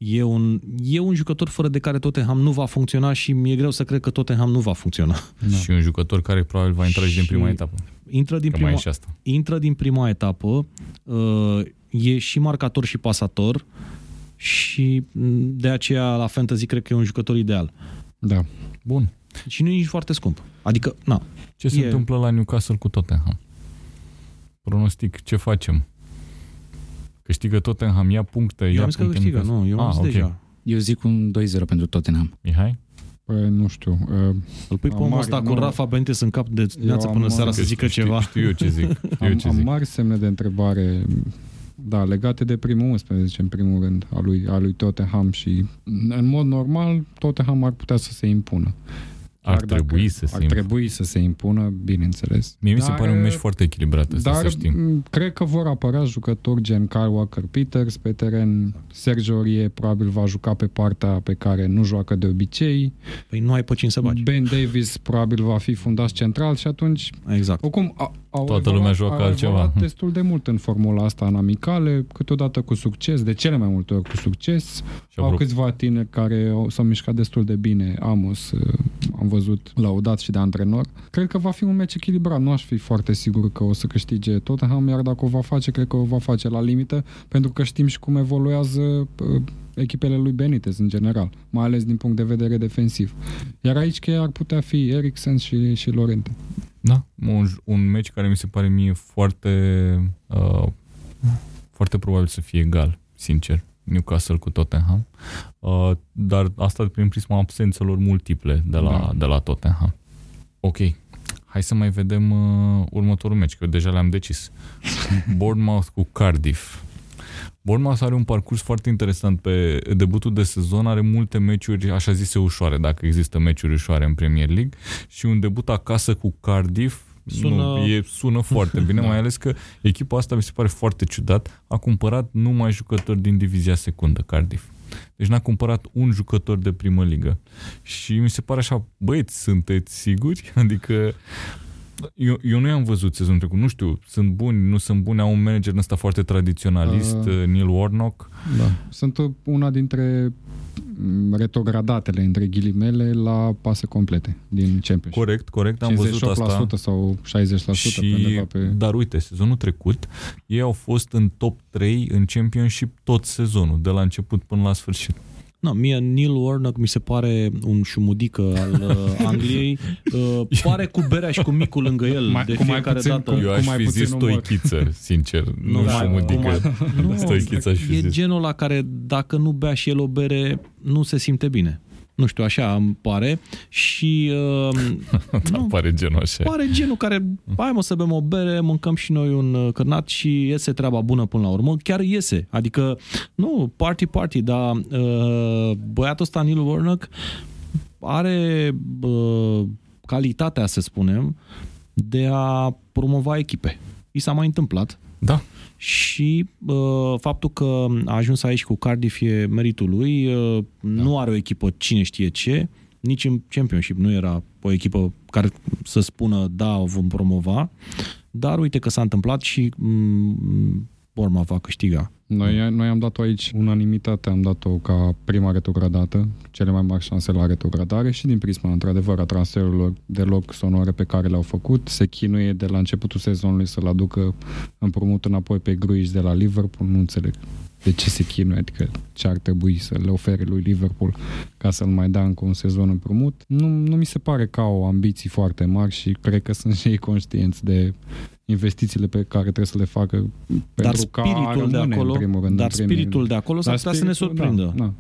E un, e un jucător fără de care Tottenham nu va funcționa și mi-e greu să cred că Tottenham nu va funcționa. Da. Și un jucător care probabil va intra și din Și prima etapă. Intră din, Că prima, mai e și asta. intră din prima etapă, uh, e și marcator și pasator și m, de aceea la fantasy cred că e un jucător ideal. Da. Bun. Și nu e nici foarte scump. Adică, na, Ce se E- întâmplă la Newcastle cu Tottenham? Pronostic, ce facem? Câștigă Tottenham, ia puncte, eu ia am zis că puncte câștigă, Newcastle. nu, eu am Ah, zis ok. deja. Eu zic un 2-0 pentru Tottenham. Mihai? Păi, nu știu. Uh, Îl pui pe Am omul mare, ăsta cu nu. Rafa Benitez în cap de dimineața am până mare- seara să Că zică știu, ceva. Știu eu ce zic. Știu eu am, ce am zic. mari semne de întrebare da, legate de primul 11, în primul rând, a lui, a lui Tottenham și în mod normal Tottenham ar putea să se impună. Ar Chiar dacă trebui să se Ar impună. trebui să se impună, bineînțeles. Mie mi se Dar, pare un meci foarte echilibrat ăsta, Dar să știm. m, cred că vor apărea jucători gen Kyle Walker-Peters pe teren. Sergio Aurier probabil va juca pe partea pe care nu joacă de obicei. Păi nu ai pe cine să bagi. Ben Davis probabil va fi fundaș central și atunci Exact. Oricum, a, au Toată evoluat- lumea joacă au altceva. evoluat Hm. destul de mult în formula asta în amicale, câteodată cu succes, de cele mai multe ori cu succes. Și Au apropo, câțiva tineri care au, s-au mișcat destul de bine. Amos uh, a am văzut laudat și de antrenor. Cred că va fi un meci echilibrat. Nu aș fi foarte sigur că o să câștige Tottenham, iar dacă o va face, cred că o va face la limită, pentru că știm și cum evoluează uh, echipele lui Benitez în general, mai ales din punct de vedere defensiv. Iar aici cheia ar putea fi Eriksen și, și Lorente. Da, un, un meci care mi se pare mie foarte uh, foarte probabil să fie egal, sincer. Newcastle cu Tottenham, uh, dar asta prin prisma absențelor multiple de la, da. de la Tottenham. Ok, hai să mai vedem uh, următorul meci, că deja le-am decis. Bournemouth cu Cardiff. Bournemouth are un parcurs foarte interesant pe debutul de sezon, are multe meciuri, așa zise, ușoare, dacă există meciuri ușoare în Premier League, și un debut acasă cu Cardiff, Sună... Nu, e, sună foarte bine, da. mai ales că echipa asta mi se pare foarte ciudat. A cumpărat numai jucători din divizia secundă, Cardiff. Deci n-a cumpărat un jucător de primă ligă. Și mi se pare așa, băieți, sunteți siguri? Adică eu, eu nu i-am văzut sezonul trecut, nu știu, sunt buni, nu sunt buni, au un manager ăsta foarte tradiționalist, uh, Neil Warnock. Da, sunt una dintre retrogradatele, între ghilimele, la pase complete din Championship. Corect, corect, am văzut asta. sau 60% și, pe... Dar uite, sezonul trecut, ei au fost în top 3 în Championship tot sezonul, de la început până la sfârșit. No, mie Neil Warnock mi se pare un șumudică al uh, Angliei. Uh, pare cu berea și cu micul lângă el mai, de fiecare mai puțin, dată. Cu, Eu aș fi zis stoichiță, sincer. Nu, nu șumudică. Nu, stoichiță aș fi e zis. genul la care dacă nu bea și el o bere, nu se simte bine. Nu știu, așa îmi pare. Și... Uh, da, nu, pare genul așa. Pare genul care, hai mă să bem o bere, mâncăm și noi un uh, cârnat și iese treaba bună până la urmă. Chiar iese. Adică, nu, party, party, dar uh, băiatul ăsta, Neil Warnock, are uh, calitatea, să spunem, de a promova echipe. I s-a mai întâmplat. Da și uh, faptul că a ajuns aici cu Cardiff e meritul lui, uh, da. nu are o echipă cine știe ce, nici în Championship nu era o echipă care să spună da, o vom promova, dar uite că s-a întâmplat și mm, Bournemouth va câștiga. Noi, noi am dat-o aici unanimitate, am dat-o ca prima retrogradată, cele mai mari șanse la retrogradare și din prisma, într-adevăr, a transferurilor deloc sonore pe care le-au făcut. Se chinuie de la începutul sezonului să-l aducă împrumut înapoi pe Gruiș de la Liverpool, nu înțeleg de ce se chinuie, adică ce ar trebui să le ofere lui Liverpool ca să-l mai dea încă un sezon împrumut. Nu, nu mi se pare ca o ambiții foarte mari și cred că sunt și ei conștienți de investițiile pe care trebuie să le facă dar pentru spiritul ca de acolo, în primul rând. Dar spiritul de acolo s-ar putea să ne surprindă. Da, da.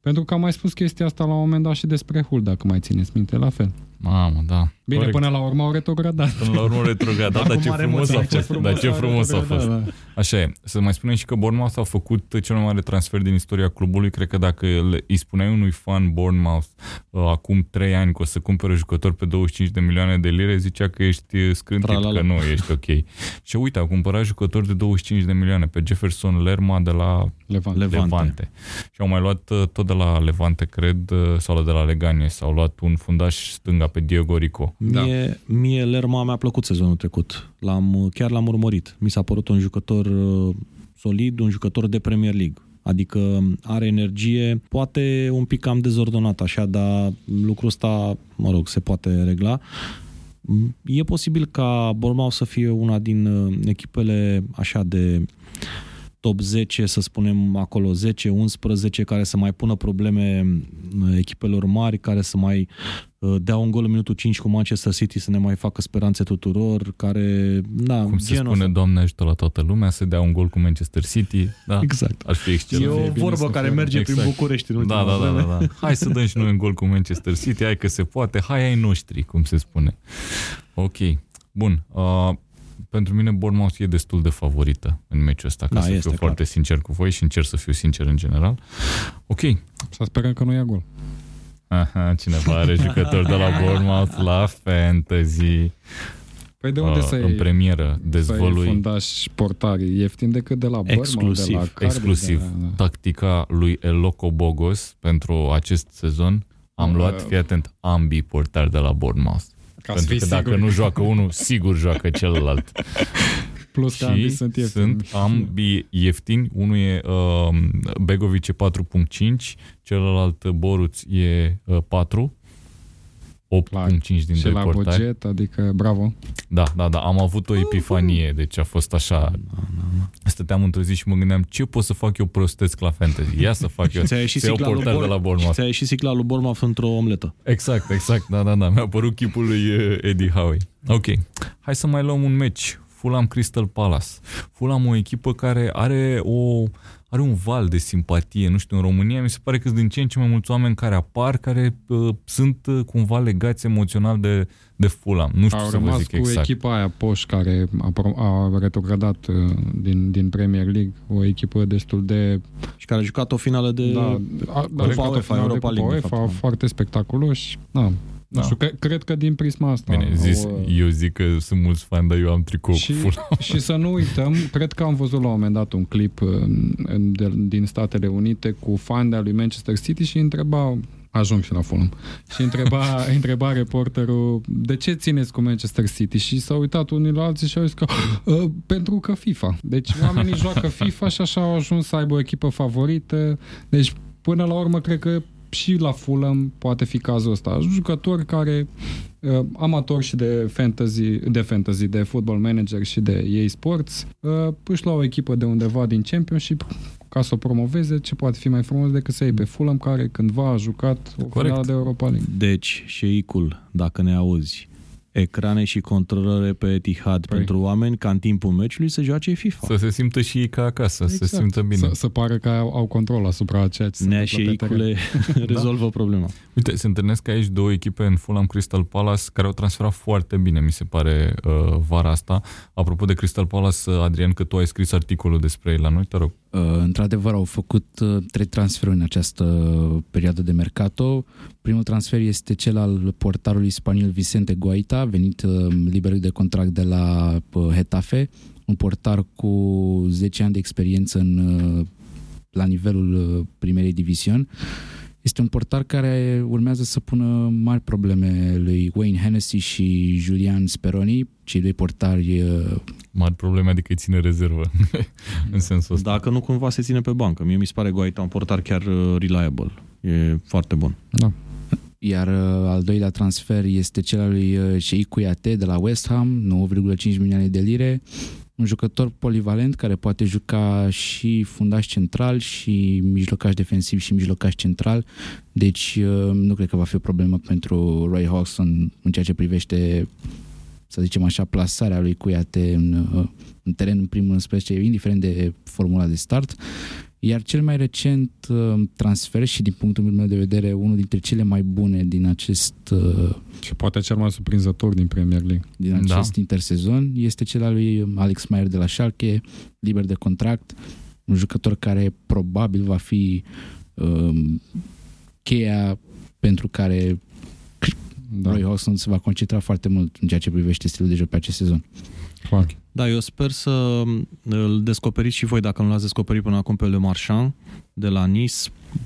Pentru că am mai spus chestia asta la un moment dat și despre Hull, dacă mai țineți minte, la fel. Mamă, da. Bine, Corect. până la urmă au retrogradat. Până la urmă au retrogradat, dar ce frumos a fost. Dar ce frumos a fost. Da. Așa e. Să mai spunem și că Bournemouth a făcut cel mai mare transfer din istoria clubului. Cred că dacă îi spuneai unui fan Bournemouth uh, acum 3 ani că o să cumpere jucător pe 25 de milioane de lire, zicea că ești uh, scrântit, că nu ești ok. și uite, a cumpărat jucători de 25 de milioane pe Jefferson Lerma de la Levante. Levante. Levante. Și au mai luat uh, tot de la Levante, cred, uh, sau de la Leganie. S-au luat un fundaș stânga pe Diego Rico. Da. Mie, mie Lerma mi-a plăcut sezonul trecut. L-am, chiar l-am urmărit. Mi s-a părut un jucător uh, solid, un jucător de Premier League. Adică are energie, poate un pic cam dezordonat așa, dar lucrul ăsta, mă rog, se poate regla. E posibil ca Bournemouth să fie una din echipele așa de top 10, să spunem acolo 10-11, care să mai pună probleme echipelor mari, care să mai uh, dea un gol în minutul 5 cu Manchester City să ne mai facă speranțe tuturor, care, da, Cum se spune, ăsta. Doamne ajută la toată lumea, să dea un gol cu Manchester City, da? Exact. Ar fi excelent. E o vorbă care merge exact. prin București în da, da, da, da, da. Hai să dăm și noi un gol cu Manchester City, hai că se poate, hai ai noștri, cum se spune. Ok. Bun. Uh, pentru mine Bournemouth e destul de favorită în meciul ăsta, ca da, să fiu clar. foarte sincer cu voi și încerc să fiu sincer în general. Ok. Să sperăm că nu ia gol. Aha, cineva are jucători de la Bournemouth la Fantasy. Păi de unde uh, să În premieră dezvălui... Să fundaș portari ieftin decât de la Bournemouth, exclusiv, de la Cardiff, Exclusiv. De la... Tactica lui Eloco Bogos pentru acest sezon. Am uh, luat, fii atent, ambii portari de la Bournemouth. Ca Pentru că sigur. dacă nu joacă unul, sigur joacă celălalt. Plus că ambii sunt ieftini. Sunt ambii ieftini. Unul e uh, Begovic e 4.5, celălalt Boruț e uh, 4. 8.5 din și doi la portari. buget, adică bravo. Da, da, da, am avut o epifanie, deci a fost așa... Stăteam într-o zi și mă gândeam ce pot să fac eu prostesc la fantasy. Ia să fac eu. Ți-a ieșit să iau sicla lui portar de la Bor- Bournemouth. Ți-a ieșit sicla lui Bournemouth într-o omletă. Exact, exact, da, da, da. Mi-a părut chipul lui uh, Eddie Howe. Ok, hai să mai luăm un meci. Fulham Crystal Palace. Fulham o echipă care are o are un val de simpatie, nu știu, în România mi se pare că sunt din ce în ce mai mulți oameni care apar, care uh, sunt uh, cumva legați emoțional de, de Fulham. Nu știu Au să vă rămas zic cu exact. echipa aia Poș care a, pro- a retrogradat uh, din, din Premier League, o echipă destul de Și care a jucat o finală de... da, a, Cupa a jucat o UEFA, finală de Europa Cupa League, de UEFA, fapt. foarte spectaculoși. Da. Da. Nu știu, cre- cred că din prisma asta. Bine, zis, au, uh, eu zic că sunt mulți fani, dar eu am tricou și, cu Fulham. și să nu uităm, cred că am văzut la un moment dat un clip uh, de, din Statele Unite cu fani de lui Manchester City și întreba ajung și la Fulham. Și întreba, întreba reporterul de ce țineți cu Manchester City și s-au uitat unii la alții și au zis că "Uh, pentru că FIFA. Deci oamenii joacă FIFA și așa au ajuns să aibă o echipă favorită. Deci până la urmă cred că și la Fulham poate fi cazul ăsta. Jucători care uh, amatori și de fantasy, de fantasy, de football manager și de EA Sports, uh, își lua o echipă de undeva din Championship ca să o promoveze, ce poate fi mai frumos decât să iei pe Fulham, care cândva a jucat o Corect. finală de Europa League. Deci, șeicul, dacă ne auzi, ecrane și controlere pe Etihad Păi. pentru oameni ca în timpul meciului să joace FIFA. Să se simtă și ei ca acasă, să se simtă bine. Să, să pară că au, au control asupra ceea ce se Nea întâmplă pe teren. șeicule rezolvă problema. Uite, se întâlnesc aici două echipe în Fulham Crystal Palace care au transferat foarte bine, mi se pare, uh, vara asta. Apropo de Crystal Palace, uh, Adrian, că tu ai scris articolul despre ei la noi, te rog. Uh, într-adevăr, au făcut uh, trei transferuri în această perioadă de mercato. Primul transfer este cel al portarului spaniol Vicente Guaita, venit uh, liber de contract de la uh, Hetafe, un portar cu 10 ani de experiență în, uh, la nivelul uh, primerei diviziuni. Este un portar care urmează să pună mari probleme lui Wayne Hennessy și Julian Speroni, cei doi portari uh, Mari probleme, adică îi ține rezervă, în sensul ăsta. Dacă nu cumva se ține pe bancă. Mie mi se pare Guaita un portar chiar uh, reliable. E foarte bun. Da. Iar uh, al doilea transfer este cel al lui uh, Sheikh Kouyaté de la West Ham, 9,5 milioane de lire. Un jucător polivalent care poate juca și fundaș central și mijlocaș defensiv și mijlocaș central. Deci uh, nu cred că va fi o problemă pentru Roy Hodgson în ceea ce privește să zicem așa, plasarea lui Kouyaté în, uh, în teren în primul 11, indiferent de formula de start. Iar cel mai recent uh, transfer și din punctul meu de vedere unul dintre cele mai bune din acest, uh, Și poate cel mai surprinzător din Premier League. din Da. acest intersezon este cel al lui Alex Mayer de la Schalke, liber de contract, un jucător care probabil va fi um, cheia pentru care Da, Roy Hodgson se va concentra foarte mult în ceea ce privește stilul de joc pe acest sezon. Clar. Da, eu sper să îl descoperiți și voi, dacă nu l-ați descoperit până acum pe Le Marchand de la Nice.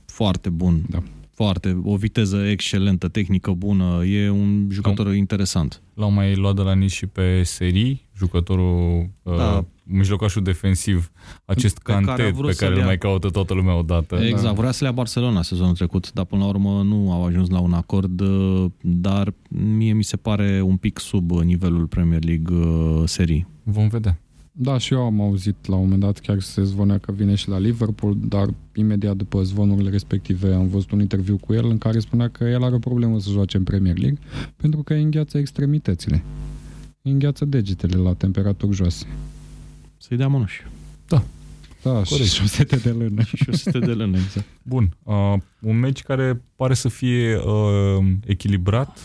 Foarte bun. Da. Foarte, o viteză excelentă, tehnică bună, e un jucător interesant. L-au mai luat de la Nice și pe serii, jucătorul, Da. da. Mijlocașul defensiv, acest Pe care a cantet vrut pe să care îl dea. mai caută toată lumea odată. Exact, Da. vrea să le ia Barcelona sezonul trecut, dar până la urmă nu au ajuns la un acord, uh, dar mie mi se pare un pic sub nivelul Premier League uh, serii. Vom vedea. Da, și eu am auzit la un moment dat chiar se zvonea că vine și la Liverpool, dar imediat după zvonurile respective am văzut un interviu cu el în care spunea că el are o problemă să joace în Premier League pentru că îi îngheață extremitățile. Îi îngheață degetele la temperaturi joase. Să-i dea mănuși. Da, Corect. și șosete de lână. Și o sute de lână, exact. Bun. Uh, un meci care pare să fie uh, echilibrat.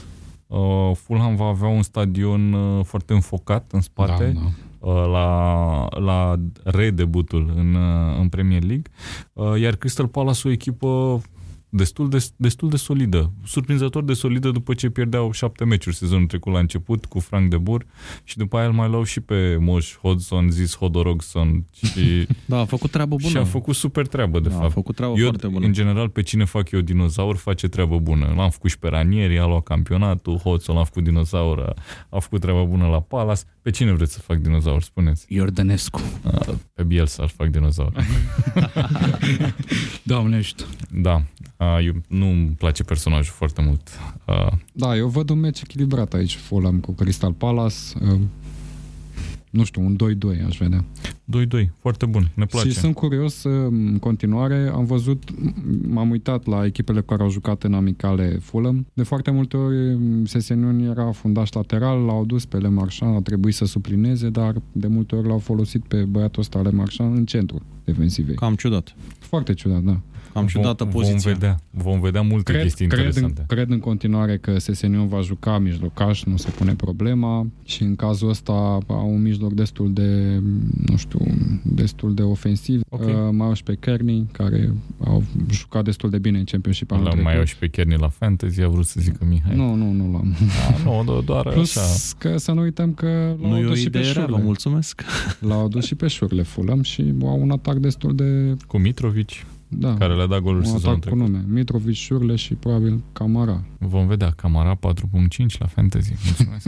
Uh, Fulham va avea un stadion uh, foarte înfocat în spate. Da, da. uh, la, la redebutul în, uh, în Premier League, uh, iar Crystal Palace o echipă destul de, destul de solidă, surprinzător de solidă după ce pierdeau șapte meciuri sezonul trecut la început cu Frank de Boer și după aia îl mai luau și pe Moș Hodgson, zis Hodorogson și, Da, a făcut treabă bună. și a făcut super treabă de da, a fapt. făcut treabă Eu, foarte bună. în general, pe cine fac eu dinozaur, face treabă bună. L-am făcut și pe Ranieri, a luat campionatul, Hodgson l-a făcut dinozaur, a, a făcut treaba bună la Palace. Pe cine vreți să fac dinozaur, spuneți? Iordănescu. A, Pe Bielsa ar fac dinozaur. Doamne ajută. Da. Uh, eu, nu îmi place personajul foarte mult. Uh, Da, eu văd un meci echilibrat aici, Fulham cu Crystal Palace. Uh, nu știu, un 2-2 aș vedea. 2-2, foarte bun, ne place. Și sunt curios, uh, în continuare, am văzut, m-am uitat la echipele care au jucat în amicale Fulham. De foarte multe ori Sesenion era fundaș lateral, l-au dus pe Le Marchand, a trebuit să suplineze, dar de multe ori l-au folosit pe băiatul ăsta Le Marchand în centru defensivei. Cam ciudat. Foarte ciudat, da. Cam ciudată vom, poziția. Vom vedea, vom vedea multe Cred, chestii cred, în, interesante. cred în continuare că Sesenion va juca mijlocaș, nu se pune problema și în cazul ăsta au un mijloc destul de, nu știu, destul de ofensiv. Ok. Uh, mai au și pe Kearney, care au jucat destul de bine în Championship anul La, trecut. mai au și pe Kearney la Fantasy, a vrut să zică Mihai. Nu, nu, nu l-am. A, nu, do- doar Plus așa. că să nu uităm că Nu l-au e o adus și pe idee rea, vă șurle. mulțumesc. L-au adus și pe șurle Fulham și au un atac destul de... Cu Mitrovic, Da, care le-a dat goluri un sezonul atac cu trecut. nume. Mitrovic, șurle și probabil Camara. Vom vedea. Camara 4.5 la Fantasy. Mulțumesc.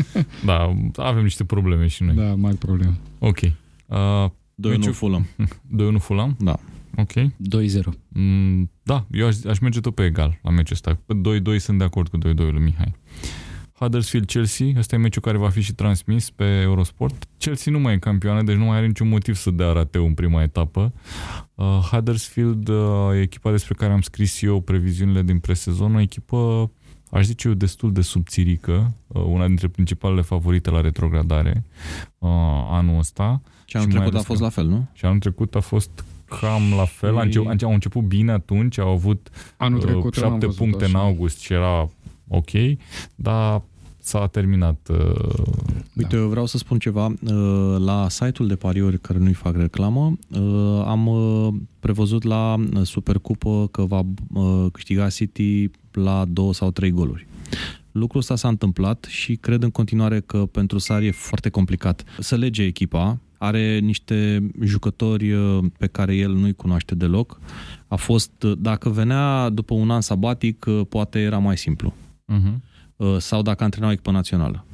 da, avem niște probleme și noi. Da, mari probleme. Ok. Uh, 2 Meciul- nu Fulham. 2-1 Fulham? Da. Ok. 2-0. Mm, da, eu aș, aș merge tot pe egal la meciul ăsta. Pe 2-2 sunt de acord cu 2-2 lui Mihai. Huddersfield-Chelsea, ăsta e meciul care va fi și transmis pe Eurosport. Chelsea nu mai e campioană, deci nu mai are niciun motiv să dea rateu în prima etapă. Uh, Huddersfield uh, e echipa despre care am scris eu previziunile din presezon, o echipă, aș zice eu, destul de subțirică, uh, una dintre principalele favorite la retrogradare uh, anul ăsta. Ce anul Și mai trecut a ales fost că- la fel, nu? Și anul trecut a fost cam la fel. A început, au început bine atunci, au avut Anul uh, trecut eu n-am șapte văzut puncte așa. în august și era ok, dar s-a terminat. Uh, Uite, eu vreau să spun ceva. Uh, La site-ul de pariuri, care nu-i fac reclamă, uh, am uh, prevăzut la uh, Supercupă că va uh, câștiga City la două sau trei goluri. Lucrul ăsta s-a întâmplat și cred în continuare că pentru Sari e foarte complicat să lege echipa. Are niște jucători uh, pe care el nu-i cunoaște deloc. A fost, uh, dacă venea după un an sabatic, uh, poate era mai simplu uh-huh. Uh, sau dacă antrena o echipă națională.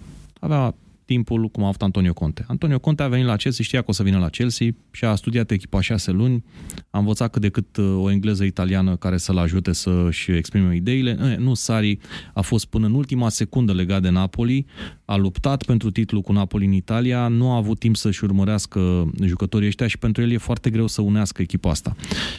Avea timpul cum a avut Antonio Conte. Antonio Conte a venit la Chelsea, știa că o să vină la Chelsea și a studiat echipa șase luni, a învățat cât de cât uh, o engleză italiană care să-l ajute să-și exprime ideile. Eh, Nu, Sari a fost până în ultima secundă legat de Napoli, a luptat pentru titlul cu Napoli în Italia, nu a avut timp să-și urmărească jucătorii ăștia și pentru el e foarte greu să unească echipa asta.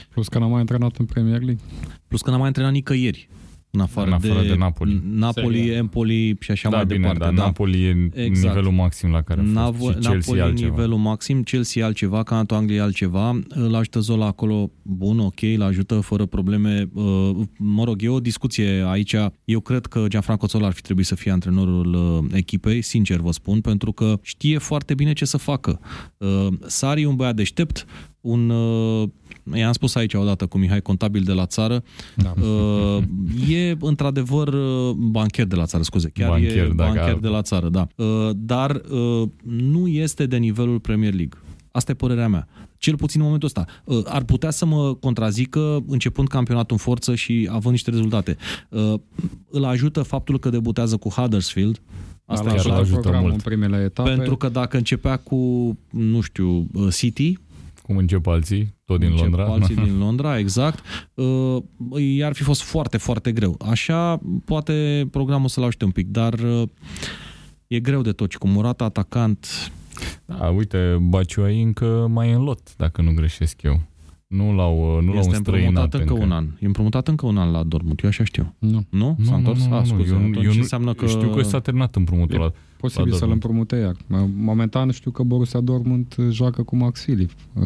Plus că n-am mai antrenat în Premier League. Plus că n-a mai antrenat nicăieri. În afară, În afară de Napoli. Napoli, Serie A. Empoli și așa da, mai bine, departe. dar da. Napoli e Exact. nivelul maxim la care a fost Navo- și Chelsea Napoli altceva. nivelul maxim, Chelsea altceva, Canato Anglia altceva, îl ajută Zola acolo, bun, ok, îl ajută fără probleme. Uh, Mă rog, e o discuție aici. Eu cred că Gianfranco Zola ar fi trebuit să fie antrenorul uh, echipei, sincer vă spun, pentru că știe foarte bine ce să facă. Uh, Sari e un băiat deștept, un uh, i-am spus aici odată cu Mihai, contabil de la țară, Da. uh, e într-adevăr uh, bancher de la țară, scuze, chiar Bancher, e dacă bancher ar- de la țară, da. Uh, dar uh, nu este de nivelul Premier League. Asta e părerea mea. Cel puțin în momentul ăsta. Uh, Ar putea să mă contrazică începând campionatul în forță și având niște rezultate. Uh, Îl ajută faptul că debutează cu Huddersfield. Asta Asta e chiar la îl ajută programul mult. în primele etape. pentru că dacă începea cu, nu știu, uh, City, Cum încep alții, tot din încep Londra. Alții din Londra, exact. Uh, i-ar fi fost foarte, foarte greu. Așa, poate programul să-l ajute un pic, dar uh, e greu de tot. Și cu Murata atacant, Da, uite, Baciuai încă mai e în lot, dacă nu greșesc eu. Nu l-au, nu l-au este înstrăinat împrumutat încă un an. E împrumutat încă un an la Dortmund, eu așa știu. Nu. Nu? Nu, S-a nu, întors? nu, ah, nu, scuze, eu, atunci eu nu, înseamnă că... știu că s-a terminat împrumutul ăla. Posibil La să-l Dortmund. împrumute iar. Momentan știu că Borussia Dortmund joacă cu Max Philip uh,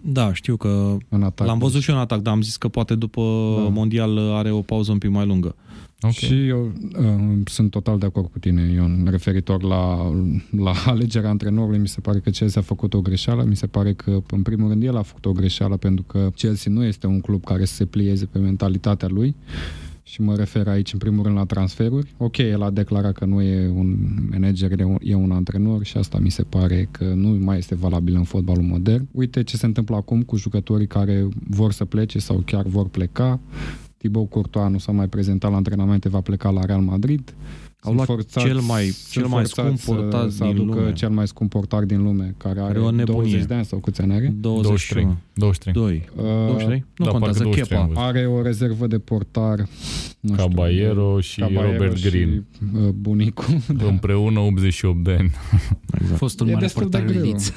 Da, știu că în atac. l-am văzut și eu în atac, dar am zis că poate după Da. mondial are o pauză un pic mai lungă. Ok. Și eu uh, sunt total de acord cu tine, Ion, referitor la, la alegerea antrenorului. Mi se pare că Chelsea a făcut o greșeală. Mi se pare că, în primul rând, el a făcut o greșeală pentru că Chelsea nu este un club care să se plieze pe mentalitatea lui. Și mă refer aici, în primul rând, la transferuri. Ok, el a declarat că nu e un manager, e un, e un antrenor și asta mi se pare că nu mai este valabil în fotbalul modern. Uite ce se întâmplă acum cu jucătorii care vor să plece sau chiar vor pleca. Thibaut Courtois nu s-a mai prezentat la antrenamente, va pleca la Real Madrid. Au luat forțați- cel mai, sunt cel mai forțați scump să- portar să din aducă lume. cel mai scump portar din lume, care are, Are o nebunie. 20 de ani sau câți ani are. 23. 21. 23. 2. Uh, 23? Nu da, contează, parcă 23 am Chepa. văzut. Are o rezervă de portar nu Caballero și știu, Caballero Robert și, Green. uh, bunicul. Împreună 88 de ani. Exact. Fostul E mare destul de portar greu. Leeds.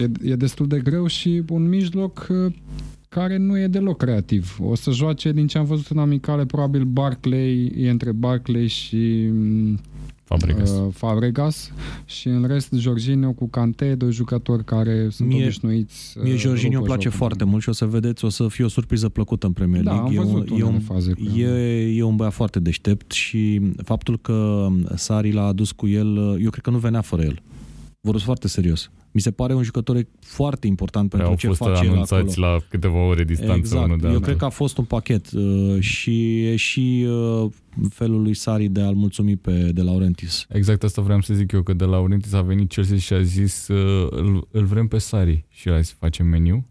E, e destul de greu și un mijloc uh, care nu e deloc creativ. O să joace, din ce am văzut în amicale, probabil Barclay, e între Barclay și mm, Fabregas. uh, Fabregas și în rest Jorginho cu Kanté, doi jucători care sunt Mie- obișnuiți. să Mie Jorginho îmi rupă place jocul. foarte mult și o să vedeți, o să fie o surpriză plăcută în Premier Da, League. am E un- văzut e, unele un, faze cu el. e, e un băiat foarte deștept și faptul că Sari l-a adus cu el, eu cred că nu venea fără el. Vorbesc foarte serios. Mi se pare un jucător foarte important pentru au ce fost face el anunțați acolo. la câteva ore distanță Exact. unul de Eu altul. cred că a fost un pachet uh, și e și uh, felul lui Sari de a-l mulțumi pe De Laurentiis. Exact asta vreau să zic eu, că de la Laurentis a venit Chelsea și a zis uh, îl, îl vrem pe Sari și a zis facem meniu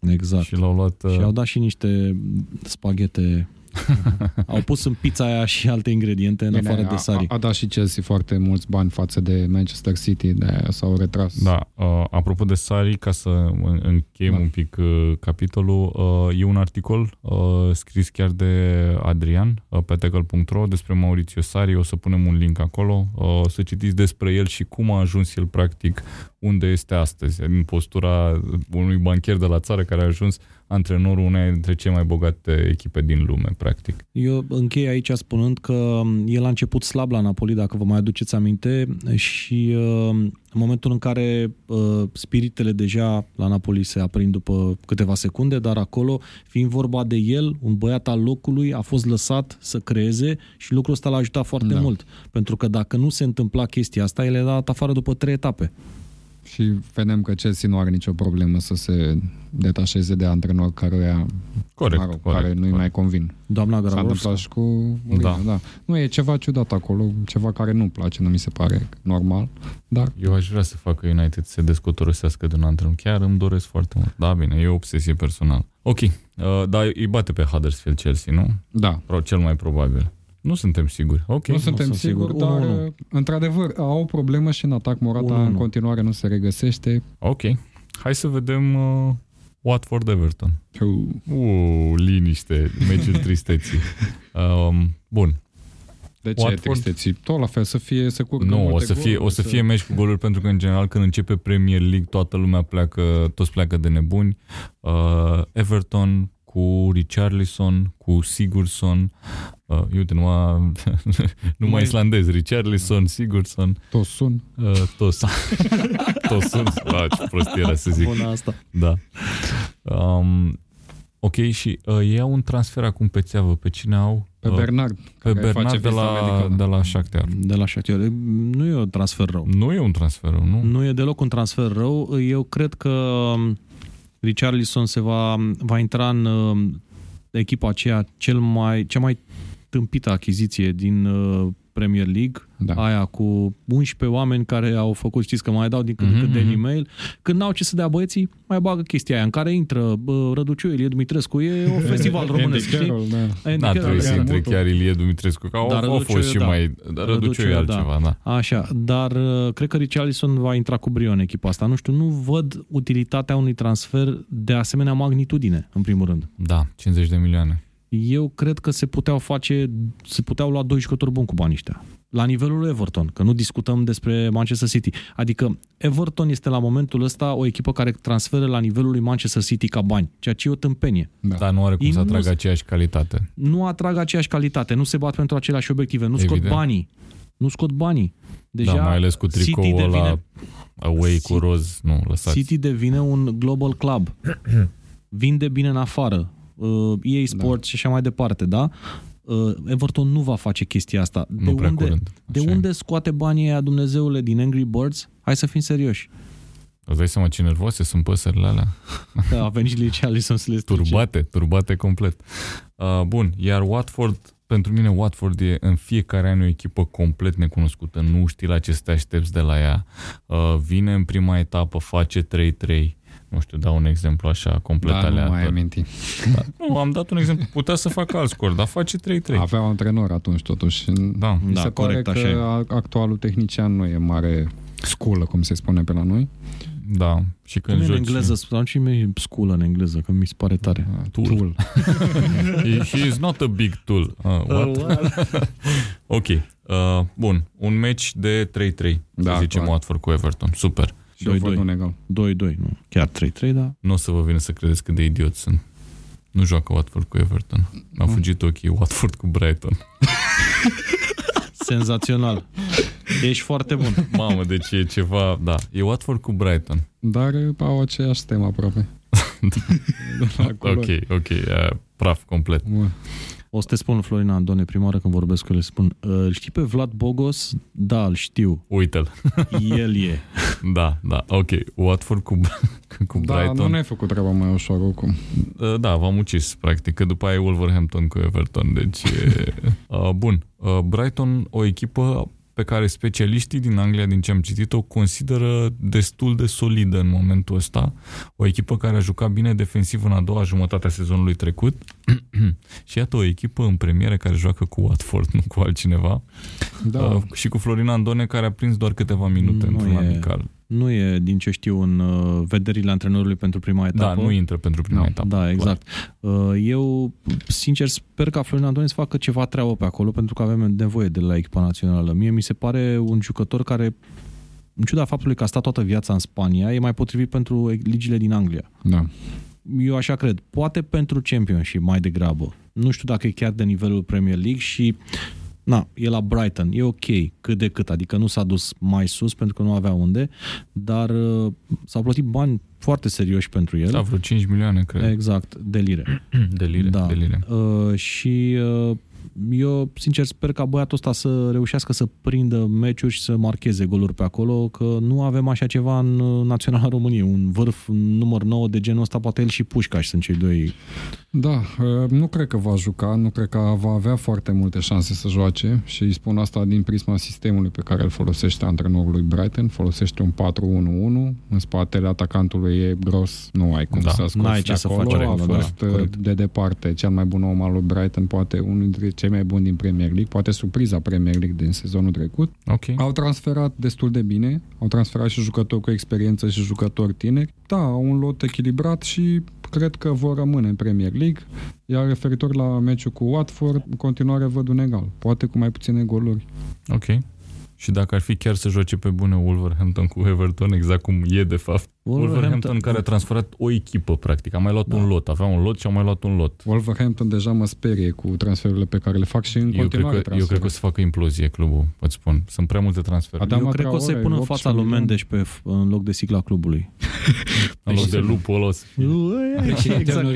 Exact. și l-au luat uh, Și au dat și niște spaghete. au pus în pizza aia și alte ingrediente în Bine, afară de a, sari. a, a dat și Chelsea foarte mulți bani față de Manchester City, de aia s-au retras. Da, uh, apropo de Sari, ca să în- încheiem Da. un pic uh, capitolul, uh, e un articol uh, scris chiar de Adrian uh, pe tackle.ro despre Maurizio Sari, o să punem un link acolo, uh, să citiți despre el și cum a ajuns el practic unde este astăzi, în postura unui bancher de la țară care a ajuns antrenorul unei dintre cele mai bogate echipe din lume, practic. Eu închei aici spunând că el a început slab la Napoli, dacă vă mai aduceți aminte, și uh, în momentul în care uh, spiritele deja la Napoli se aprind după câteva secunde, dar acolo, fiind vorba de el, un băiat al locului, a fost lăsat să creeze și lucrul ăsta l-a ajutat foarte Da. mult. Pentru că dacă nu se întâmpla chestia asta, el era dat afară după trei etape. Și vedem că Chelsea nu are nicio problemă să se detașeze de antrenori care, Corect, mă rog, corect, care nu-i corect. mai convin. Doamna S-a Gralovska. întâmplat și cu Mourinho, Da. da. da. Nu, e ceva ciudat acolo, ceva care nu-mi place, nu mi se pare normal, dar Eu aș vrea să facă United să se descotorosească de un antrenor. Chiar îmi doresc foarte mult. Da, bine, e o obsesie personală. Ok, uh, dar îi bate pe Huddersfield Chelsea, nu? da. Pro, cel mai probabil. Nu suntem siguri. Ok. nu suntem sunt siguri, sigur. dar 1-1. într-adevăr au o problemă și în atac Morata 1-1. în continuare nu se regăsește. Ok. Hai să vedem uh, Watford-Everton. Uuu, liniște, meciul tristeții. Um, bun. De ce Watford? tristeții? Tot la fel, să fie, să curgă Nu, o multe să fie, goluri, o să fie meci cu goluri pentru că în general când începe Premier League toată lumea pleacă, toți pleacă de nebuni. Uh, Everton cu Richarlison, cu Sigurdsson, uh, uite, numai, numai Mai- islandez, Richarlison, Sigurdsson, Toți sun. uh, toți, toți sunt, da, ce prostie era să zic. Bună asta. Da. Um, ok, și uh, ei au un transfer acum pe țeavă. Pe cine au? Pe Uh, Bernard. pe care face Bernard de vizita la, medicală. de la Shakhtar. De la Shakhtar. Nu e un transfer rău. Nu e un transfer, nu? Nu e deloc un transfer rău. Eu cred că um, Richarlison se va, va intra în um, echipa aceea cel mai, cea mai tâmpită achiziție din uh, Premier League, Da. aia cu 11 oameni care au făcut, știți că mai dau din când în Mhm, când Daily mhm. Mail, când n-au ce să dea băieții, mai bagă chestia aia în care intră bă, Răduciu, Ilie Dumitrescu, e un festival românesc, Andy știi? Carroll, da. Andy N-a Carroll, trebuit să exact, intre multul. chiar Ilie Dumitrescu, că au, Dar au Răduciu, fost și da. mai... Dar Răduciu e Răduciu, altceva, da. Așa, dar uh, cred că Richarlison va intra cu brio în echipa asta. Nu știu, nu văd utilitatea unui transfer de asemenea magnitudine, în primul rând. Da, 50 de milioane. Eu cred că se puteau face, se puteau lua doi jucători buni cu banii ăștia. La nivelul lui Everton, că nu discutăm despre Manchester City. Adică Everton este la momentul ăsta o echipă care transferă la nivelul lui Manchester City ca bani, ceea ce e o tâmpenie. Da. Dar nu are cum Ei să nu atragă s- aceeași calitate. Nu atrag aceeași calitate, nu se bat pentru aceleași obiective, nu scot Evident. banii. Nu scot banii. Deja da, mai ales cu City tricoul devine- ăla away cu City- roz. Nu, lăsați. City devine un global club. Vinde bine în afară. Uh, EA Sports și așa mai departe, da? Uh, Everton nu va face chestia asta. De Nu prea unde, curând. de Așa e. unde scoate banii aia Dumnezeule din Angry Birds? Hai să fim serioși. Îți dai seama ce nervoase sunt păsările alea? A venit și Richarlison să le strice. Turbate, turbate complet. Uh, bun, iar Watford, pentru mine Watford e în fiecare an o echipă complet necunoscută. Nu știi la ce să te aștepți de la ea. Uh, vine în prima etapă, face 3-3, Nu știu, dau un exemplu așa complet Da, nu mai aleator. aminti. Da. Nu, am dat un exemplu. Putea să facă alt scor, dar face 3-3. Avea un antrenor atunci totuși. Da. Mi Da, se corect, pare așa e. că a- actualul tehnician nu e mare sculă, cum se spune pe la noi. Da. Și când Când în joci... engleză, spun și mie sculă în engleză, că mi se pare tare. Tool. Tool. He, he is not a big tool. Uh, what? ok. Uh, bun. Un match de 3-3. Da, Da, zicem clar. Watford cu Everton. Super. Și eu văd 2-2. un egal. 2-2, nu. Chiar 3-3, da. Nu o să vă vină să credeți cât de idiot sunt. Nu joacă Watford cu Everton. Mi-au Mm. fugit ochii Watford cu Brighton. Senzațional. Ești foarte bun. Mamă, deci e ceva... Da, e Watford cu Brighton. Dar uh, au aceeași temă aproape. La culori. Ok, ok. Uh, praf complet. Bă, O să te spun, Florina Andone, prima oară când vorbesc cu el, spun, îl știi pe Vlad Bogos? Da, îl știu. Uite-l. El e. Da, da, ok. Watford cu, cu Da, Brighton. nu ne-ai făcut treaba mai ușor oricum. Uh, Da, v-am ucis, practic, că după aia e Wolverhampton cu Everton, deci e... uh, Bun, uh, Brighton, o echipă pe care specialiștii din Anglia, din ce am citit, o consideră destul de solidă în momentul ăsta. O echipă care a jucat bine defensiv în a doua jumătate a sezonului trecut și iată o echipă în premieră care joacă cu Watford, nu cu altcineva. Da, Uh, și cu Florin Andone care a prins doar câteva minute Nu într-un e- amical. Nu e, din ce știu, în uh, vederile antrenorului pentru prima Da, etapă. nu intră pentru prima Nu. etapă. Da, exact. Uh, Eu, sincer, sper ca Florin Andone să facă ceva treabă pe acolo, pentru că avem nevoie de la echipa națională. Mie mi se pare un jucător care, în ciuda faptului că a stat toată viața în Spania, e mai potrivit pentru ligile din Anglia. da. Eu așa cred. Poate pentru Championship mai degrabă. Nu știu dacă e chiar de nivelul Premier League și na, e la Brighton. E ok, cât de cât. Adică nu s-a dus mai sus pentru că nu avea unde, dar uh, s-au plătit bani foarte serioși pentru el. Da, vreo 5 milioane, cred. Exact, de lire. De lire, Da. de lire. Uh, și uh, eu, sincer, sper ca băiatul ăsta să reușească să prindă meciuri și să marcheze goluri pe acolo, că nu avem așa ceva în uh, Naționala României. Un vârf număr 9 de genul ăsta, poate el și Pușcaș sunt cei doi. Da, uh, nu cred că va juca, nu cred că va avea foarte multe șanse să joace și îi spun asta din prisma sistemului pe care îl folosește antrenorul lui Brighton, folosește un 4-1-1, în spatele atacantului e gros, nu ai cum Da, să scoți n-ai de ce să acolo, faci a acolo, da, fost uh, corect. de departe cel mai bun om al lui Brighton, poate unul dintre cei mai buni din Premier League, poate surpriza Premier League din sezonul trecut. Ok. Au transferat destul de bine, au transferat și jucători cu experiență și jucători tineri. Da, au un lot echilibrat și cred că vor rămâne în Premier League. Iar referitor la meciul cu Watford, în continuare văd un egal, poate cu mai puține goluri. Ok. Și dacă ar fi chiar să joace pe bune Wolverhampton cu Everton, exact cum e de fapt. Wolverhampton care a transferat o echipă, practic. A mai luat Da. un lot. Avea un lot și a mai luat un lot. Wolverhampton deja mă sperie cu transferurile pe care le fac și în Eu cred, continuare că, eu cred că o să facă implozie clubul, îți spun. Sunt prea multe transferuri. Adama Eu cred că o să-i Traore, pună în 18 fața lui milioane. Mendes pe, f- în loc de sigla clubului. În loc de lupul ăla o să fie. Președinte exact.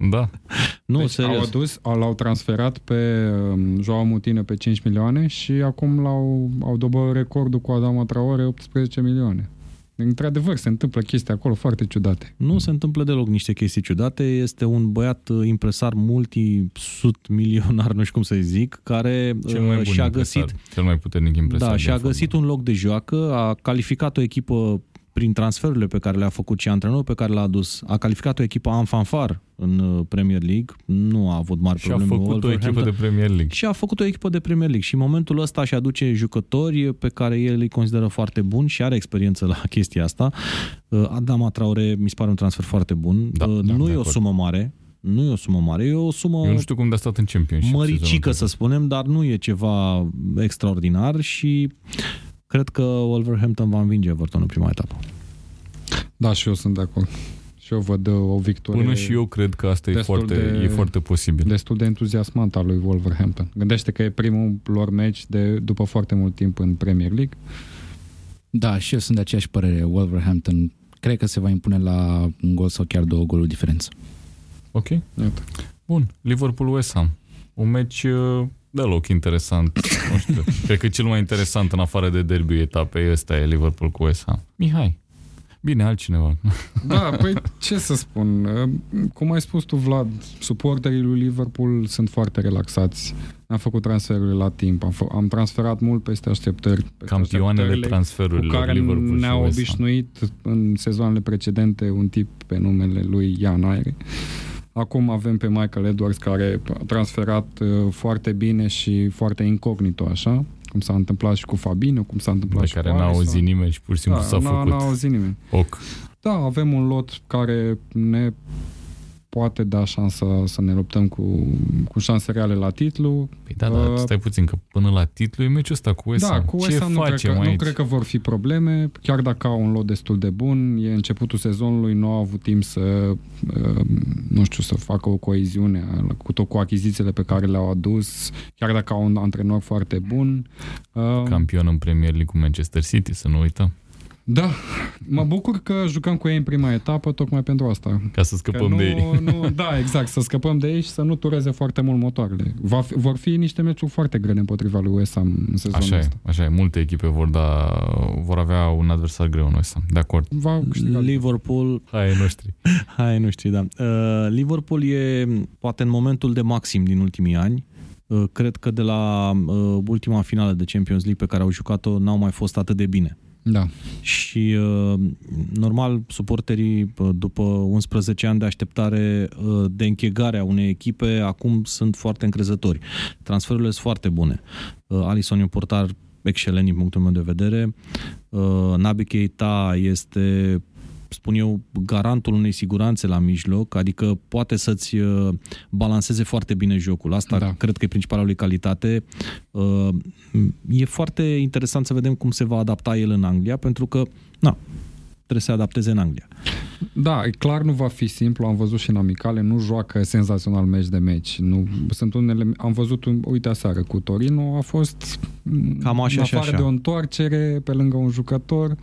Onorific. Da. Nu, Deci au serios. adus, au- l-au transferat pe um, Joao Mutină pe 5 milioane și acum l-au au dobărât recordul cu Adama Traore 18 milioane. Într-adevăr, se întâmplă chestii acolo foarte ciudate. Nu se întâmplă deloc niște chestii ciudate. Este un băiat uh, impresar multi-sut milionar, nu știu cum să zic, care Cel mai uh, bun și-a impresar, găsit Cel mai puternic impresar. Da, din și a fotbal. găsit un loc de joacă, a calificat o echipă prin transferurile pe care le-a făcut și antrenorul pe care l-a adus, a calificat o echipă în fanfar în uh, Premier League, nu a avut mari Și a probleme cu făcut o echipă de Wolverhampton. Premier League. și a făcut o echipă de Premier League și în momentul ăsta și aduce jucători pe care el îi consideră foarte buni și are experiență la chestia asta. Uh, Adama Traore mi se pare un transfer foarte bun. Da, Uh, da, nu de e o acord. sumă mare, nu e o sumă mare, e o sumă Eu nu știu cum de a stat în Championship. măricică, sezonul să spunem, dar nu e ceva extraordinar și cred că Wolverhampton va învinge Everton în prima etapă. Da, și eu sunt de acord. Și eu văd uh, o victorie Până și eu cred că asta e destul foarte, de- e foarte posibil. destul de entuziasmant al lui Wolverhampton. Gândește că e primul lor meci de, după foarte mult timp în Premier League. Da, și eu sunt de aceeași părere. Wolverhampton cred că se va impune la un gol sau chiar două goluri diferență. Ok. Iată. Bun. Liverpool-West Ham. Un meci uh, deloc interesant. nu știu. Cred că cel mai interesant în afară de derby etapei ăsta e Liverpool cu West Ham. Mihai. Bine, altcineva. Da, păi ce să spun? Uh, Cum ai spus tu, Vlad, suporterii lui Liverpool sunt foarte relaxați. Am făcut transferurile la timp, am, f- am transferat mult peste așteptări. Peste Campioanele așteptările transferurilor cu care Liverpool ne-au și West Ham. obișnuit în sezoanele precedente un tip pe numele lui Ian Aire. Acum avem pe Michael Edwards care a transferat uh, foarte bine și foarte incognito așa, cum s-a întâmplat și cu Fabinho, cum s-a întâmplat Pe și care cu n-a Alisson. auzit nimeni și pur și simplu da, s-a n-a, făcut n-a auzit nimeni. oc. Da, avem un lot care ne poate da șansa să ne luptăm cu, cu șanse reale la titlu. Păi da, da, Uh, stai puțin, că până la titlu e meciul ăsta cu West Da, Ham. cu Ce West Ham nu, cred facem că, nu aici? cred că vor fi probleme, chiar dacă au un lot destul de bun. E începutul sezonului, nu au avut timp să, uh, nu știu, să facă o coeziune cu tot cu achizițiile pe care le-au adus, chiar dacă au un antrenor foarte bun. Uh, Campion în Premier League cu Manchester City, să nu uităm. Da, mă bucur că jucăm cu ei în prima etapă, tocmai pentru asta. Ca să Că scăpăm nu, de ei. Nu, da, exact, să scăpăm de ei și să nu tureze foarte mult motoarele. Va fi, vor fi niște meciuri foarte grele împotriva lui West Ham în sezonul Așa e, ăsta. așa e. Multe echipe vor da, vor avea un adversar greu în West Ham. De acord. Va câștiga Liverpool Hai, ai noștri. Hai, nu știu, da. Uh, Liverpool e poate în momentul de maxim din ultimii ani. Uh, cred că de la uh, ultima finală de Champions League pe care au jucat-o n-au mai fost atât de bine. Da. Și uh, normal, suporterii uh, după 11 ani de așteptare uh, de închegare a unei echipe acum sunt foarte încrezători. Transferurile sunt foarte bune. Uh, Alisson e un portar excelent din punctul meu de vedere. Uh, Naby Keita este spun eu, garantul unei siguranțe la mijloc, adică poate să-ți uh, balanceze foarte bine jocul. Asta Da. da. cred că e principala lui calitate. Uh, E foarte interesant să vedem cum se va adapta el în Anglia, pentru că, na, trebuie să se adapteze în Anglia. Da, e clar nu va fi simplu, am văzut și în amicale, nu joacă senzațional meci de meci. Nu, sunt unele, am văzut, un, uite aseară, cu Torino a fost Cam așa în și afară așa. de o întoarcere pe lângă un jucător, m,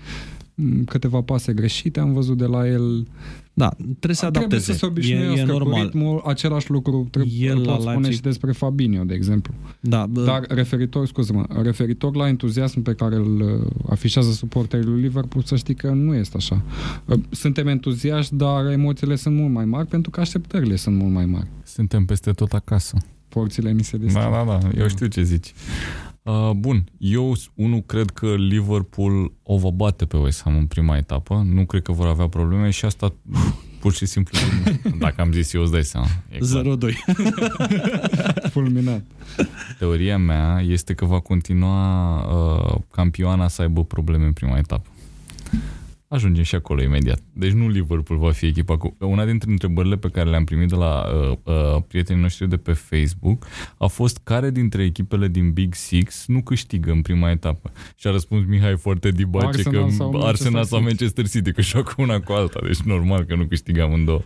câteva pase greșite am văzut de la el. Da, trebuie să Trebuie adapteze. să se e, obișnuiască e cu normal. ritmul, același lucru trebuie, El îl la pot spune Leipzig- și despre Fabinho, de exemplu. Da, bă, Dar referitor, scuze-mă, referitor la entuziasm pe care îl uh, afișează suporterii lui Liverpool, să știi că nu este așa. Uh, Suntem entuziaști, dar emoțiile sunt mult mai mari pentru că așteptările sunt mult mai mari. Suntem peste tot acasă. Porțile ni se deschid. Da, da, da, eu știu ce zici. Uh, bun, eu unul cred că Liverpool o va bate pe West Ham în prima etapă, nu cred că vor avea probleme și asta pur și simplu, dacă am zis eu, îți dai seama. E clar. 0-2. Fulminat. Teoria mea este că va continua uh, campioana să aibă probleme în prima etapă. Ajungem și acolo imediat. Deci nu Liverpool va fi echipa cu... Una dintre întrebările pe care le-am primit de la uh, uh, prietenii noștri de pe Facebook a fost care dintre echipele din Big Six nu câștigă în prima etapă. Și a răspuns Mihai foarte dibace Arsenal că sau Manchester Arsenal sau City. Manchester City, că joacă una cu alta, deci normal că nu câștigăm în două.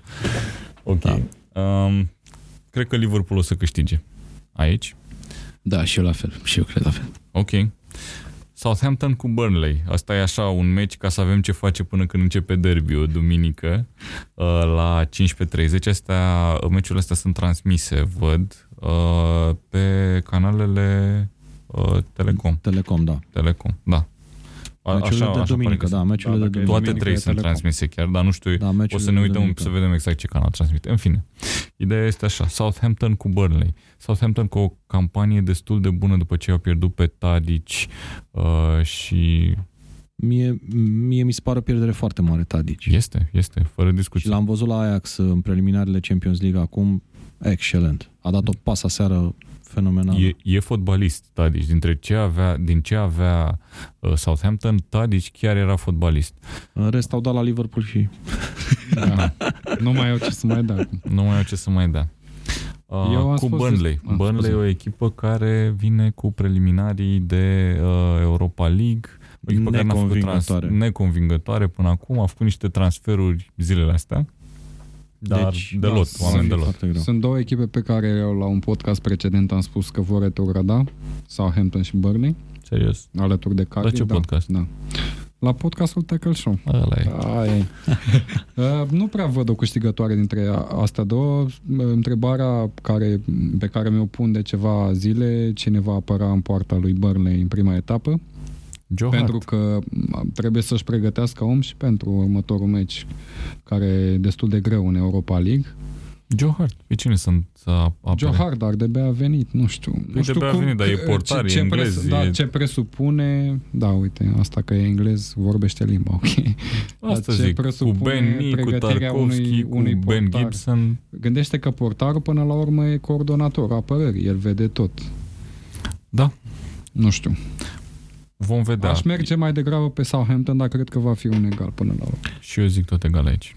Ok. Da. Um, cred că Liverpool o să câștige. Aici? Da, și eu la fel. Și eu cred la fel. Ok. Southampton cu Burnley. Asta e așa un meci ca să avem ce face până când începe derby duminică uh, la 15.30. Astea, meciurile astea sunt transmise, văd, uh, pe canalele uh, Telecom. Telecom, da. Telecom, da. A- Meciurile de pare duminică, că da, sunt. meciurile Da, de dacă e Toate duminică. trei e sunt Telecom. transmise chiar, dar nu știu, Da, o meciurile să ne de uităm duminică. să vedem exact ce canal transmite. În fine, ideea este așa, Southampton cu Burnley. Southampton cu o campanie destul de bună după ce au pierdut pe Tadic uh, și Mie, mie mi se pare o pierdere foarte mare Tadic. este, este, fără Și discuție. l-am văzut la Ajax în preliminarele Champions League acum, excelent. A dat o pasă seară fenomenală. E, e fotbalist Tadic. Dintre ce avea, din ce avea uh, Southampton, Tadic chiar era fotbalist. În rest au dat la Liverpool și... Da. nu mai au ce să mai dea acum. Nu mai au ce să mai dea. Uh, Eu am cu spus Burnley. des- ah, Burnley scuze. e o echipă care vine cu preliminarii de uh, Europa League. O echipă care n-a făcut Neconvingătoare. neconvingătoare până acum. A făcut niște transferuri zilele astea. Dar Deci, de da, lot, să oameni fie de lot. foarte greu. Sunt două echipe pe care eu la un podcast precedent am spus că vor retrograda, Southampton și Burnley, Serios. alături de Cardiff. ce da, podcast? Da. La podcastul Tackle Show. Ăla e. Aia e. Uh, nu prea văd o câștigătoare dintre a- astea două. Uh, Întrebarea care, pe care mi-o pun de ceva zile, cine va apăra în poarta lui Burnley în prima etapă, Joe pentru Hart. că m, trebuie să-și pregătească om și pentru următorul meci, care e destul de greu în Europa League. Joe Hart. Pe cine sunt să apere? Joe Hart, dar de a venit, nu știu. Păi nu știu de-abia a venit, dar e portar, ce, e englez, Pres, da, e- ce presupune, da, uite, asta că e englez, vorbește limba, ok. Asta ce zic, cu presupune Ben Mee, cu pregătirea Tarkovski, unui- cu unui Ben portar. Gibson. Gândește că portarul până la urmă e coordonator apărării, el vede tot. Da, Nu știu. Vom vedea. Da. Aș merge mai degrabă pe Southampton, dar cred că va fi un egal până la urmă. Și eu zic tot egal aici.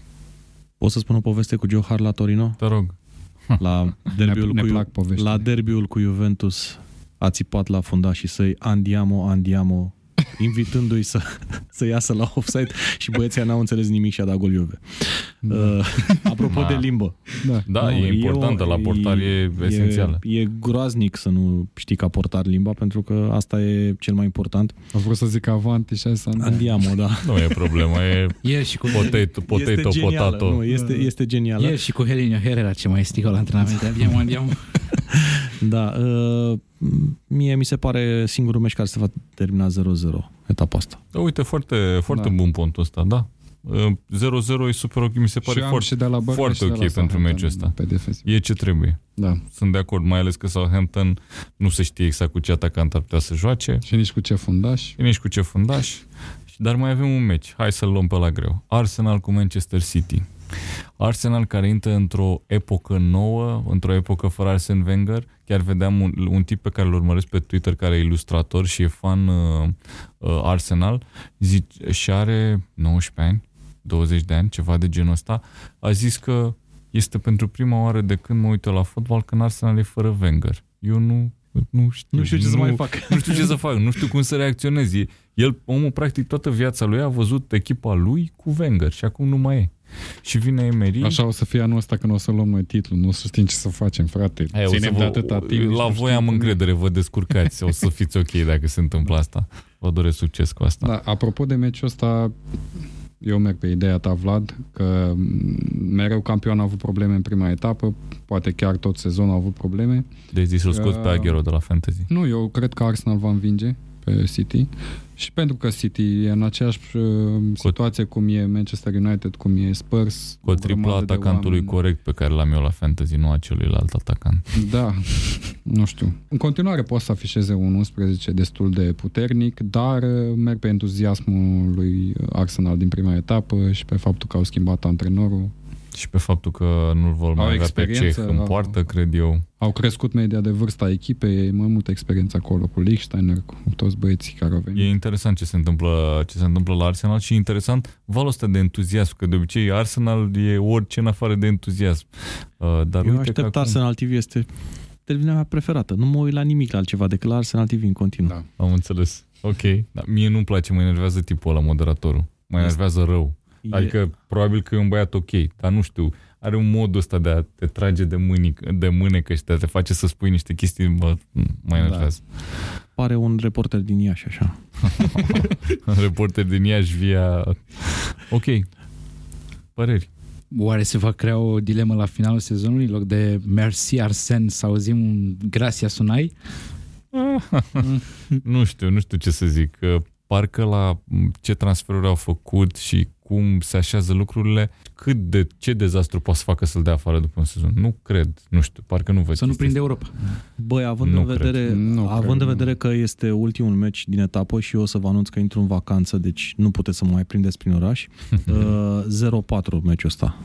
Pot să spun o poveste cu Joe Hart la Torino? Te rog. La derbiul, ne cu, plac poveștile. la derbiul cu Juventus a țipat la fundașii săi Andiamo, Andiamo, invitându-i să, să iasă la offside și băieții n-au înțeles nimic și a dat gol Juve. Uh, apropo Ma. de limbă. Da. Da, Nu, e importantă, o- la portar e, esențială. E, e groaznic să nu știi ca portar limba, pentru că asta e cel mai important. A vrut să zic avanti și asta. Andiamo, da. Nu e problemă, e Ieri și cu, potato, potato, este genială, potato. Nu, este, este genială. ieri și cu Helinio Herrera ce mai strigă la antrenamente. Andiamo, andiamo. Da, uh, mie mi se pare singurul meci care se va termina 0-0 etapa asta. Da, uite, foarte, foarte Da. bun pontul ăsta, da. Uh, 0-0 e super ok, mi se pare și am foarte, și de la Burnley foarte și de la ok pentru Southampton meciul ăsta. Pe defensiv. E ce trebuie. Da. Sunt de acord, mai ales că Southampton nu se știe exact cu ce atacant ar putea să joace, Și nici cu ce fundaș. și nici cu ce fundaș, dar mai avem un meci. Hai să-l luăm pe la greu. Arsenal cu Manchester City. Arsenal care intră într-o epocă nouă, într-o epocă fără Arsene Wenger. Chiar vedeam un, un tip pe care îl urmăresc pe Twitter care e ilustrator și e fan uh, uh, Arsenal zice, și are 19 ani, 20 de ani, ceva de genul ăsta. A zis că este pentru prima oară de când mă uit eu la fotbal când Arsenal e fără Wenger. Eu nu, nu știu. Nu știu ce să mai fac. Nu știu ce să fac, nu știu cum să reacționez. E- El, omul, practic, toată viața lui a văzut echipa lui cu Wenger și acum nu mai e. Și vine Emery. Așa o să fie anul ăsta când o să luăm noi titlul. Nu o să știm ce să facem, frate. Aia, o să Ținem vă, de atâta timp. nici la nu voi știm am cum e. încredere, vă descurcați, o să fiți ok dacă se întâmplă asta. Vă doresc succes cu asta. Da, apropo de meciul ăsta, eu merg pe ideea ta, Vlad, că m, mereu campionul a avut probleme în prima etapă, poate chiar tot sezonul a avut probleme. Deci să-l scoți pe Uh, Aguero de la Fantasy. Nu, eu cred că Arsenal va învinge pe City și pentru că City e în aceeași uh, situație cum e Manchester United, cum e Spurs. Cu o triplă grămadă de atacantului oameni. corect pe care l-am eu la Fantasy, nu a celuilalt atacant. Da, nu știu. În continuare poate să afișeze un 11 destul de puternic, dar uh, merg pe entuziasmul lui Arsenal din prima etapă și pe faptul că au schimbat antrenorul. Și pe faptul că nu-l vor mai Au avea pe experiență, ceh în au- poartă, cred eu. Au crescut media de vârstă a echipei, e mai multă experiență acolo cu Lichtsteiner, cu toți băieții care au venit. E interesant ce se întâmplă, ce se întâmplă la Arsenal și interesant valul ăsta de entuziasm, că de obicei Arsenal e orice în afară de entuziasm. Uh, Dar Eu uite aștept că acum Arsenal TV, este televiziunea mea preferată. Nu mă uit la nimic altceva decât la Arsenal TV în continuu. Da. am înțeles. Ok. Dar mie nu-mi place, mă enervează tipul ăla, moderatorul. Mă Este- enervează rău. E- Adică probabil că e un băiat ok, dar nu știu. Are un mod ăsta de a te trage de, mânic, de mânecă și de a te face să spui niște chestii, mă, mă enervează. pare un reporter din Iași, așa. Da. Reporter din Iași via... Ok. Păreri. Oare se va crea o dilemă la finalul sezonului? În loc de Merci Arsen să auzim un Gracia Sunai? Nu știu, nu știu ce să zic. Că Parcă la m, ce transferuri au făcut și cum se așează lucrurile, cât de ce dezastru poate să facă să-l dea afară după un sezon. Nu cred, nu știu, parcă nu văd Să nu chestia prinde Europa. Băi, având, Nu în cred. vedere, Nu având cred, în nu. vedere că este ultimul meci din etapă și eu o să vă anunț că intru în vacanță, deci nu puteți să mă mai prindeți prin oraș, uh, 0-4 meciul ăsta.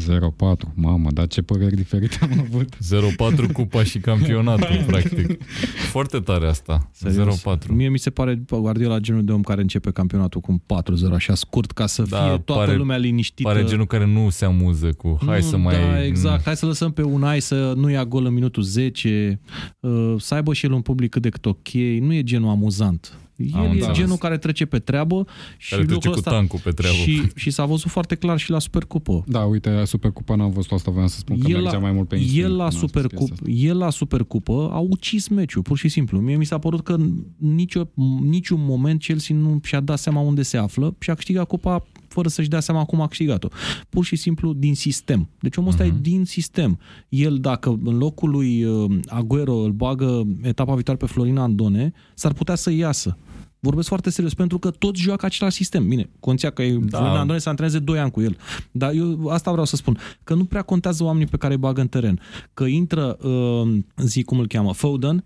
0-4, mamă, dar ce păreri diferite am avut. 0-4 cupa și campionatul, practic. Foarte tare asta. Serios. 0-4. Mie mi se pare Guardiola genul de om care începe campionatul cu un 4-0, așa scurt, ca să Da, fie toată pare- lumea liniștită. Pare genul care nu se amuză cu hai nu, să mai... Da, exact. Hai să lăsăm pe Unai să nu ia gol în minutul 10, uh, să aibă și el un public cât de cât ok. Nu e genul amuzant. El Am e înțeles. genul care trece pe treabă și Care trece lucrul cu ăsta tancul pe treabă. Și, și s-a văzut foarte clar și la Supercupă. Da, uite, Supercupa n-am văzut asta, voiam să spun că El mergea la, mai mult pe instinct. el, la când am spus Supercup, chestia asta. el la Supercupă a ucis meciul, pur și simplu. Mie mi s-a părut că în nicio, niciun moment Chelsea nu și-a dat seama unde se află și a câștigat cupa fără să-și dea seama cum a câștigat-o. Pur și simplu din sistem. Deci omul ăsta Mhm. e din sistem. El, dacă în locul lui uh, Aguero îl bagă etapa viitoare pe Florina Andone, s-ar putea să iasă. Vorbesc foarte serios, pentru că toți joacă același sistem. Bine, conția că e da. Florin Andone să antreneze 2 ani cu el. Dar eu asta vreau să spun, că nu prea contează oamenii pe care îi bagă în teren. Că intră, uh, zi cum îl cheamă, Foden,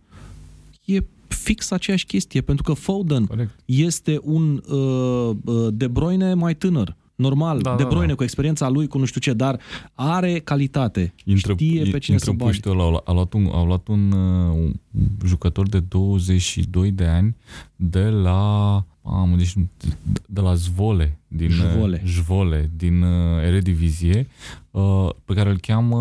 e fix aceeași chestie, pentru că Foden Correct. este un uh, uh, De Bruyne mai tânăr normal, da, De Bruyne da, da. cu experiența lui, cu nu știu ce, dar are calitate. Intră, Știe pe cine să bagi. Ăla, a luat un, au luat un, uh, un jucător de 22 de ani de la am, deci, de la Zvole din Jvole, Jvole, din uh, Eredivisie, uh, pe care îl cheamă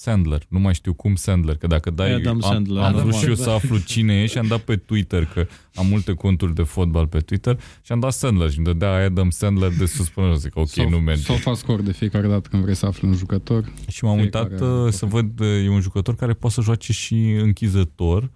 Sandler. Nu mai știu cum Sandler, că dacă dai... Adam am, Sandler. Am vrut și eu să aflu cine e și am dat pe Twitter, că am multe conturi de fotbal pe Twitter și am dat Sandler și îmi dădea Adam Sandler de sus până zic, ok, so, nu merge. Sau scor de fiecare dată când vrei să afli un jucător. Și m-am uitat uh, să văd, uh, e un jucător care poate să joace și închizător uh,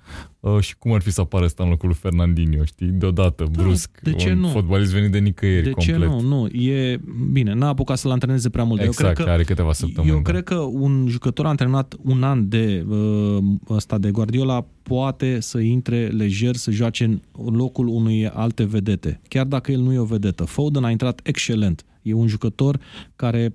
și cum ar fi să apară asta în locul lui Fernandinho, știi? Deodată, da, brusc. De ce un nu? fotbalist venit de nicăieri de complet. ce nu? Nu, e bine, n-a apucat să-l antreneze prea mult. Exact, eu cred că, are câteva săptămâni. Eu da. cred că un jucător antrenat un an de uh, ăsta de Guardiola poate să intre lejer, să joace în locul unui alte vedete, chiar dacă el nu e o vedetă. Foden a intrat excelent. E un jucător care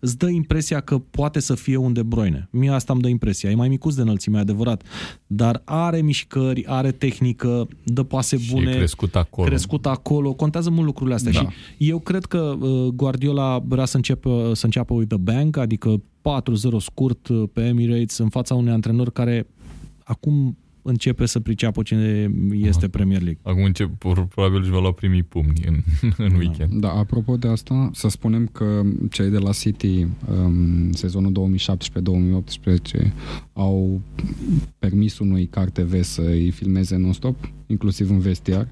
îți dă impresia că poate să fie un De Bruyne. Mie asta îmi dă impresia. E mai micuț de înălțime, adevărat. Dar are mișcări, are tehnică, dă pase bune. Și e crescut acolo. Crescut acolo. Contează mult lucrurile astea. Da. Și eu cred că uh, Guardiola vrea să, înceapă, să înceapă with the bank, adică 4-0 scurt uh, pe Emirates în fața unui antrenor care acum începe să priceapă cine este Aha. Premier League. Acum încep, probabil își va lua primii pumni în, în da. weekend. Da, apropo de asta, să spunem că cei de la City um, sezonul 2017-2018 au permis unui car TV să îi filmeze non-stop, inclusiv în vestiar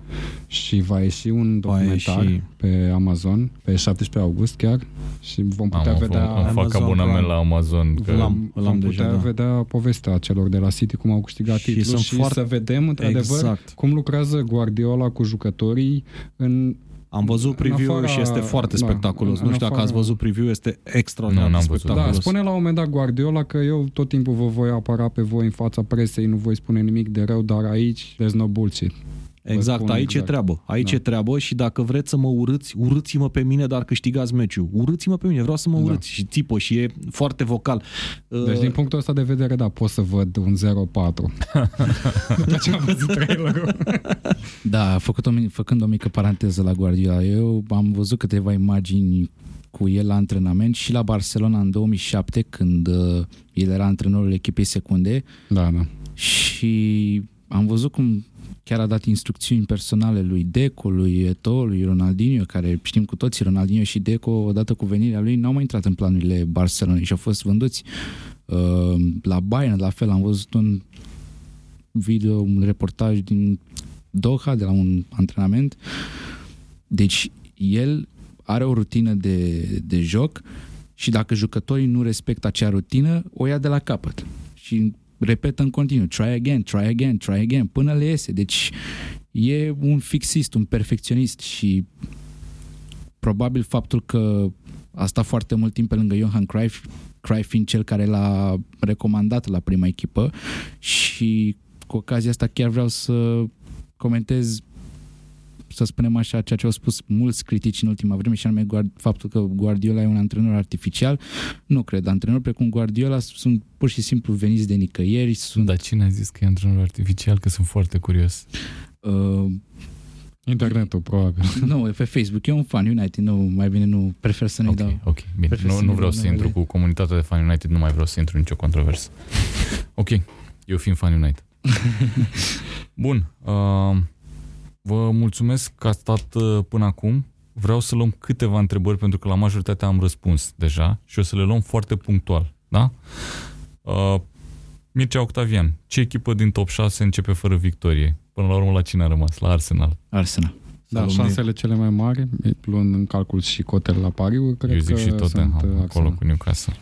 și va ieși un documentar ieși. pe Amazon pe 17 august chiar și vom putea Am, vedea... Am, fac abonament la Amazon. Că l-am, l-am vom putea deja, da. vedea povestea celor de la City, cum au câștigat și titlul și foarte... să vedem, într-adevăr, exact. cum lucrează Guardiola cu jucătorii în am văzut preview afara, și este foarte da, spectaculos. În, nu știu dacă ați văzut preview, este extraordinar nu, de spectaculos. Da, spune la un moment dat Guardiola că eu tot timpul vă voi apăra pe voi în fața presei, nu voi spune nimic de rău, dar aici there's no bullshit. Exact, aici exact. e treabă. Aici da. e treabă și dacă vreți să mă urâți, urâți-mă pe mine, dar câștigați meciul. Urâți-mă pe mine, vreau să mă da. urâți. Da. Și țipă și e foarte vocal. Deci, uh... din punctul ăsta de vedere, da, pot să văd un 0-4. După ce am văzut trailerul. da, făcut o, făcând o mică paranteză la Guardiola, eu am văzut câteva imagini cu el la antrenament și la Barcelona în 2007, când uh, el era antrenorul echipei secunde. Da, da. Și am văzut cum chiar a dat instrucțiuni personale lui Deco, lui Eto, lui Ronaldinho, care știm cu toții, Ronaldinho și Deco, odată cu venirea lui, n-au mai intrat în planurile Barcelona și au fost vânduți uh, la Bayern, la fel, am văzut un video, un reportaj din Doha, de la un antrenament. Deci, el are o rutină de, de joc și dacă jucătorii nu respectă acea rutină, o ia de la capăt. Și repetă în continuu, try again, try again, try again, până le iese. Deci e un fixist, un perfecționist și probabil faptul că a stat foarte mult timp pe lângă Johan Cruyff, Cruyff fiind cel care l-a recomandat la prima echipă și cu ocazia asta chiar vreau să comentez să spunem așa, ceea ce au spus mulți critici în ultima vreme și anume faptul că Guardiola e un antrenor artificial. Nu cred. Antrenori precum Guardiola sunt pur și simplu veniți de nicăieri. Sunt... Dar cine a zis că e antrenor artificial? Că sunt foarte curios. Uh, Internetul, probabil. Nu, e pe Facebook. E un fan United, nu, mai bine nu, prefer să nu okay, dau. Ok, bine. Nu, nu vreau să intru cu comunitatea de fan United, nu mai vreau să intru în nicio controversă. ok, eu fiind fan United. Bun. Uh, Vă mulțumesc că ați stat uh, până acum. Vreau să luăm câteva întrebări pentru că la majoritatea am răspuns deja și o să le luăm foarte punctual. Da? Uh, Mircea Octavian, ce echipă din top 6 începe fără victorie? Până la urmă la cine a rămas? La Arsenal. Arsenal. Da, Salomir. șansele cele mai mari, luând în calcul și cotele la pariu, cred Eu zic că și tot sunt acolo Arsenal. cu Newcastle.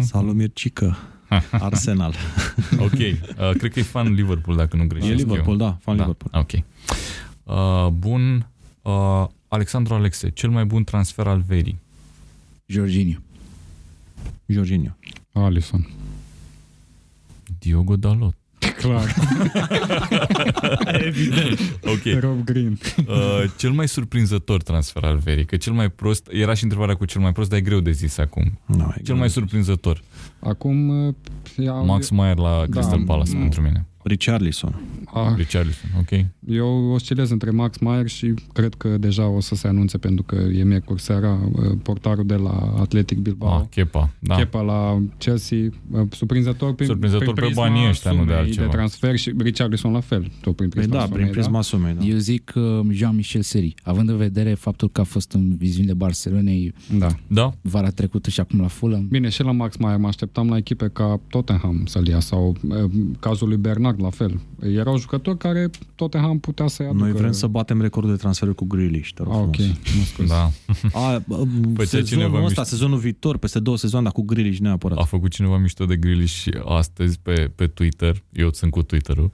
Salomir Cică. Arsenal. ok. Uh, cred că e fan Liverpool, dacă nu greșesc E Liverpool, eu. da, fan da. Liverpool. Ok. Uh, bun. Uh, Alexandru Alexe, cel mai bun transfer al verii. Jorginho. Jorginho. Alisson. Diogo Dalot. Clar. Evident. Ok. Rob Green. Uh, cel mai surprinzător transfer al verii, că cel mai prost, era și întrebarea cu cel mai prost, dar e greu de zis acum. No, Cel mai surprinzător, Acum... uh, Iau, Max Meyer la Crystal Palace nu. pentru mine. Richarlison. Ah, Richarlison, ok? eu oscilez între Max Meyer și cred că deja o să se anunțe pentru că e miercuri seara uh, portarul de la Athletic Bilbao. Ah, Kepa, da. Kepa la Chelsea, uh, surprinzător prin, Surprinzător prin pe prisma banii ăștia, nu de sumei altceva. de transfer și Richarlison la fel, tot prin Păi prisma da, sumei, prin prisma sumei, da. Eu zic uh, Jean-Michel Seri, având în vedere faptul că a fost în viziunile Barcelonei Da. Da? vara trecută și acum la Fulham. Bine, și la Max Meyer mă așteptam la echipe ca Tottenham să-l ia sau uh, cazul lui Bernard la fel. Erau jucători care Tottenham putea să-i aducă. Noi vrem să batem recordul de transferuri cu Grealish, te rog Ah, ok, frumos. mă scuze. Da. A, bă, Păi ce cineva sezonul ăsta, mișto- sezonul viitor, peste două sezoane, dar cu Grealish neapărat. A făcut cineva mișto de Grealish și astăzi pe, pe Twitter, eu sunt cu Twitter-ul,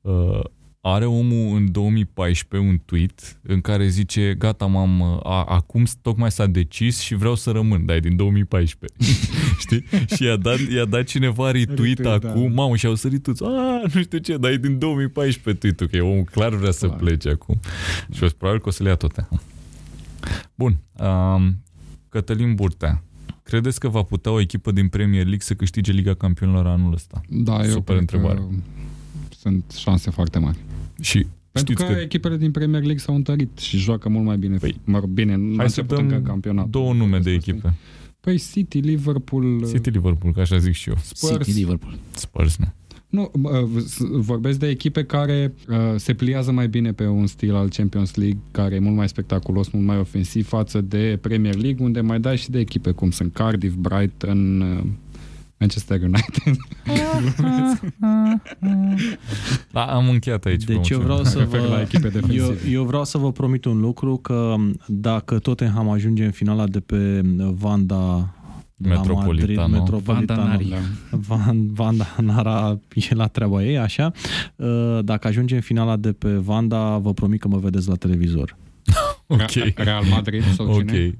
uh, are omul în 2014 un tweet în care zice gata, m-am, a, acum tocmai s-a decis și vreau să rămân, dar e din 2014. Știi? Și i-a dat, i-a dat cineva retweet Retweet, acum, da. mamă, și au sărit toți, a, nu știu ce, dar e din 2014 tweet-ul, că e omul clar vrea să Clar. plece acum. Și o să probabil că o să le ia toate. Bun, um, Cătălin Burtea, credeți că va putea o echipă din Premier League să câștige Liga Campionilor anul ăsta? Da, eu Super cred întrebare. Că sunt șanse foarte mari. Și Pentru știți că, că echipele din Premier League s-au întărit și joacă mult mai bine. Păi, mă rog, bine, nu a hai să început încă dăm campionatul. două nume de echipe. Păi City, Liverpool, City Liverpool, că așa zic și eu. Spurs. City, Liverpool. Spurs, nu. Nu, bă, s- vorbesc de echipe care uh, se pliază mai bine pe un stil al Champions League, care e mult mai spectaculos, mult mai ofensiv față de Premier League, unde mai dai și de echipe cum sunt Cardiff, Brighton, uh, Manchester United. Da, am încheiat aici. Deci eu promoțiunea. vreau să Refer la vă, echipe eu, defensive. eu vreau să vă promit un lucru, că dacă Tottenham ajunge în finala de pe Vanda de la Metropolitano. Madrid, Metropolitano Vandanari. Da. Van, Vanda Nara e la treaba ei, așa. Uh, Dacă ajunge în finala de pe Vanda, vă promit că mă vedeți la televizor. Ok, Real Madrid sau ok, cine? ok.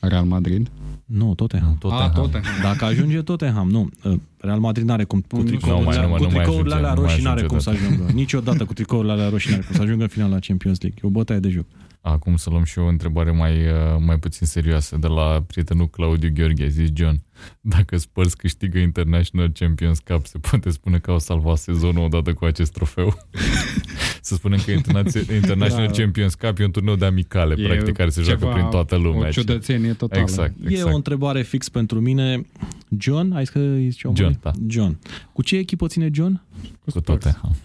Real Madrid. Nu, Tottenham. Tottenham. Ah, Tottenham. Dacă ajunge Tottenham, nu. Uh, Real Madrid n-are cum cu Nu, nu tricourile, mai- nu mai- cu nu mai tricourile ajunge, alea nu mai roșii n-are ajunge cum să odată. ajungă. Niciodată cu tricourile alea roșii n-are cum să ajungă în finala Champions League. E o bătaie de joc. Acum să luăm și o întrebare mai, uh, mai puțin serioasă de la prietenul Claudiu Gheorghe. Zis John, dacă Spurs câștigă International Champions Cup, se poate spune că au salvat sezonul odată cu acest trofeu? să spunem că Interna- International Da. Champions Cup e un turneu de amicale, E practic, care se joacă ceva- prin toată lumea. O ciudățenie totală. Exact, E o exact. întrebare fix pentru mine. John, ai zis că îi zice omul? John, da. John. Cu ce echipă ține John? Cu Tottenham.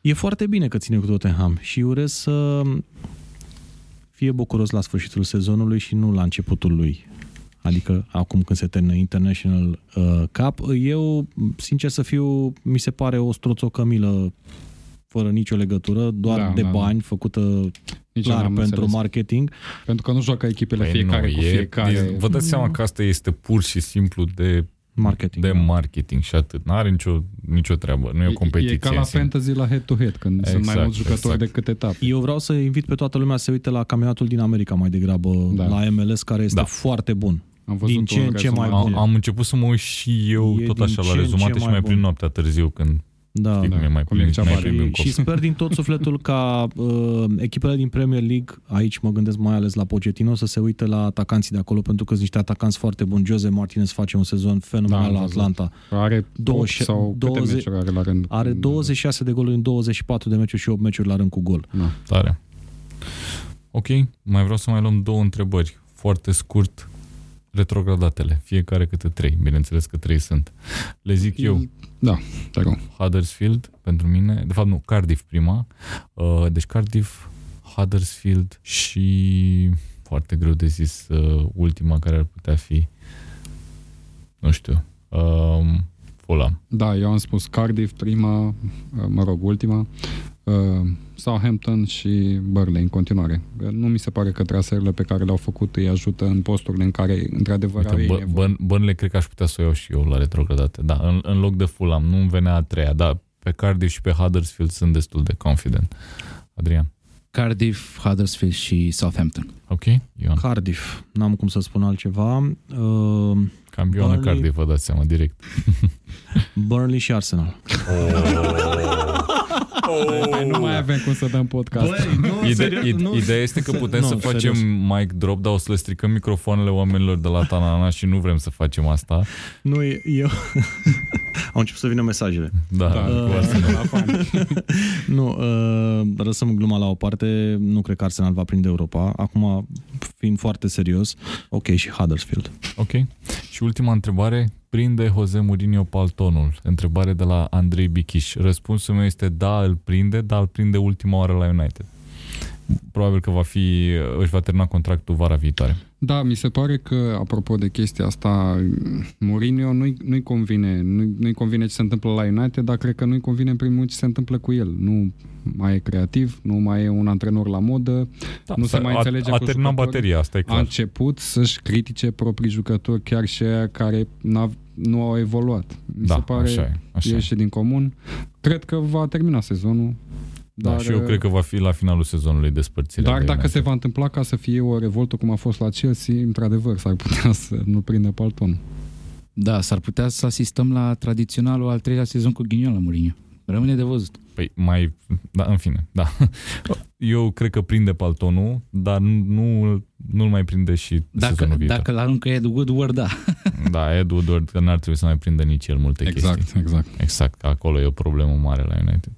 E foarte bine că ține cu Tottenham și urez să fie bucuros la sfârșitul sezonului și nu la începutul lui. Adică acum când se termină International uh, Cup. Eu, sincer să fiu, mi se pare o stroțocămilă fără nicio legătură, doar Da, de da, da. bani, făcută Nici clar n-am pentru înțeles. marketing. Pentru că nu joacă echipele Păi fiecare nu, cu e- fiecare. e- Vă dați seama că asta este pur și simplu de, Marketing. de da. marketing și atât. N-are nicio, nicio treabă. Nu e o competiție E ca la în sine. fantasy la head-to-head, când sunt mai Exact, mulți jucători exact. decât etape. Eu vreau să invit pe toată lumea să se uite la campionatul din America mai degrabă, Da. la MLS, care este Da. foarte bun. Am văzut Din ce un în ce mai rezumat. bun. Am, am început să mă uit și eu E tot din așa ce la în rezumate ce și mai mai bun. prin noaptea târziu când Da. știi da. cum e mai Cum plin, e cea mai mare. plin în Și, cop. și sper din tot sufletul ca uh, echipele din Premier League, aici mă gândesc mai ales la Pochettino, să se uite la atacanții de acolo, pentru că sunt niște atacanți foarte buni. Jose Martinez face un sezon fenomenal Da, am la văzut. Atlanta. Are 20 20, sau 20 câte meciuri are la rând? Are 26 de goluri în 24 de meciuri și 8 meciuri la rând cu gol. Da. Tare. Ok, mai vreau să mai luăm două întrebări. Foarte scurt, retrogradatele. Fiecare câte trei. Bineînțeles că trei sunt. Le zic eu. Da, te rog. Huddersfield pentru mine, de fapt nu, Cardiff prima. Uh, deci Cardiff, Huddersfield și foarte greu de zis uh, ultima care ar putea fi nu știu um, Fulham. Da, eu am spus Cardiff prima, uh, mă rog, ultima, uh, Southampton și Burnley în continuare. Nu mi se pare că traserile pe care le-au făcut îi ajută în posturile în care, într-adevăr, au ei Uite, nevoie. Bă- Burnley cred că aș putea să o iau și eu la retrogradate. Da, în, în loc de Fulham, nu îmi venea a treia, dar pe Cardiff și pe Huddersfield sunt destul de confident. Adrian. Cardiff, Huddersfield și Southampton. Ok? Ioan. Cardiff, n-am cum să spun altceva. Uh, Campioană Burnley- Cardiff, vă dați seama, direct. Burnley și Arsenal. Hai, nu mai avem cum să dăm podcast. nu, Ide- ide- ideea este că putem Nu, să facem serios. mic drop, dar o să le stricăm microfoanele oamenilor de la Tanana și nu vrem să facem asta. Nu, e- eu... Au început să vină mesajele. Da, Da, cu cu Arsenal. la fani. Nu, uh, lăsăm gluma la o parte, nu cred că Arsenal va prinde Europa. Acum, fiind foarte serios, ok, și Huddersfield. Ok. Și ultima întrebare, prinde Jose Mourinho paltonul? Întrebare de la Andrei Bichiș. Răspunsul meu este da, îl prinde, dar îl prinde ultima oară la United. Probabil că va fi, își va termina contractul vara viitoare. Da, mi se pare că, apropo de chestia asta, Mourinho nu-i, nu-i convine, nu-i, nu-i convine ce se întâmplă la United, dar cred că nu-i convine în primul rând ce se întâmplă cu el. Nu mai e creativ, nu mai e un antrenor la modă, Da, Nu se s-a- mai a, înțelege a cu terminat jucătorii. bateria, asta e a clar. început să-și critique proprii jucători, chiar și aia care n-a, nu au evoluat. Mi Da, se pare așa e. Așa e. ieșe din comun. Cred că va termina sezonul. Da, Dar, și eu cred că va fi la finalul sezonului despărțirea. Dar de dacă United. se va întâmpla ca să fie o revoltă cum a fost la Chelsea, într-adevăr, s-ar putea să nu prindă paltonul. Da, s-ar putea să asistăm la tradiționalul al treilea sezon cu ghinion la Mourinho. Rămâne de văzut. Păi mai, da, în fine, da. Eu cred că prinde paltonul, dar nu, nu-l mai prinde și Dacă, sezonul viitor. dacă îl aruncă Ed Woodward, da. Da, Ed Woodward, că n-ar trebui să mai prindă nici el multe Exact, chestii. exact. Exact, că acolo e o problemă mare la United.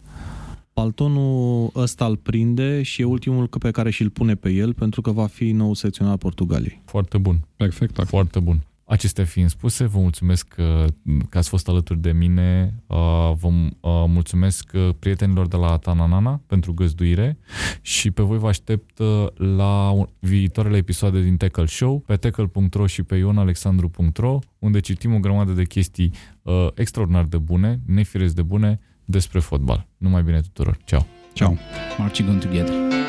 Paltonul ăsta îl prinde și e ultimul pe care și-l pune pe el pentru că va fi nou secționar Portugaliei. Foarte bun, Perfect. foarte bun. Acestea fiind spuse, vă mulțumesc că, că ați fost alături de mine. Uh, Vă uh, mulțumesc uh, prietenilor de la Tananana pentru găzduire și pe voi vă aștept uh, la un- viitoarele episoade din Tackle Show pe tackle.ro și pe ionalexandru.ro unde citim o grămadă de chestii uh, extraordinar de bune, nefiresc de bune despre fotbal. Numai bine tuturor. Ceau! Ciao. Marching on together.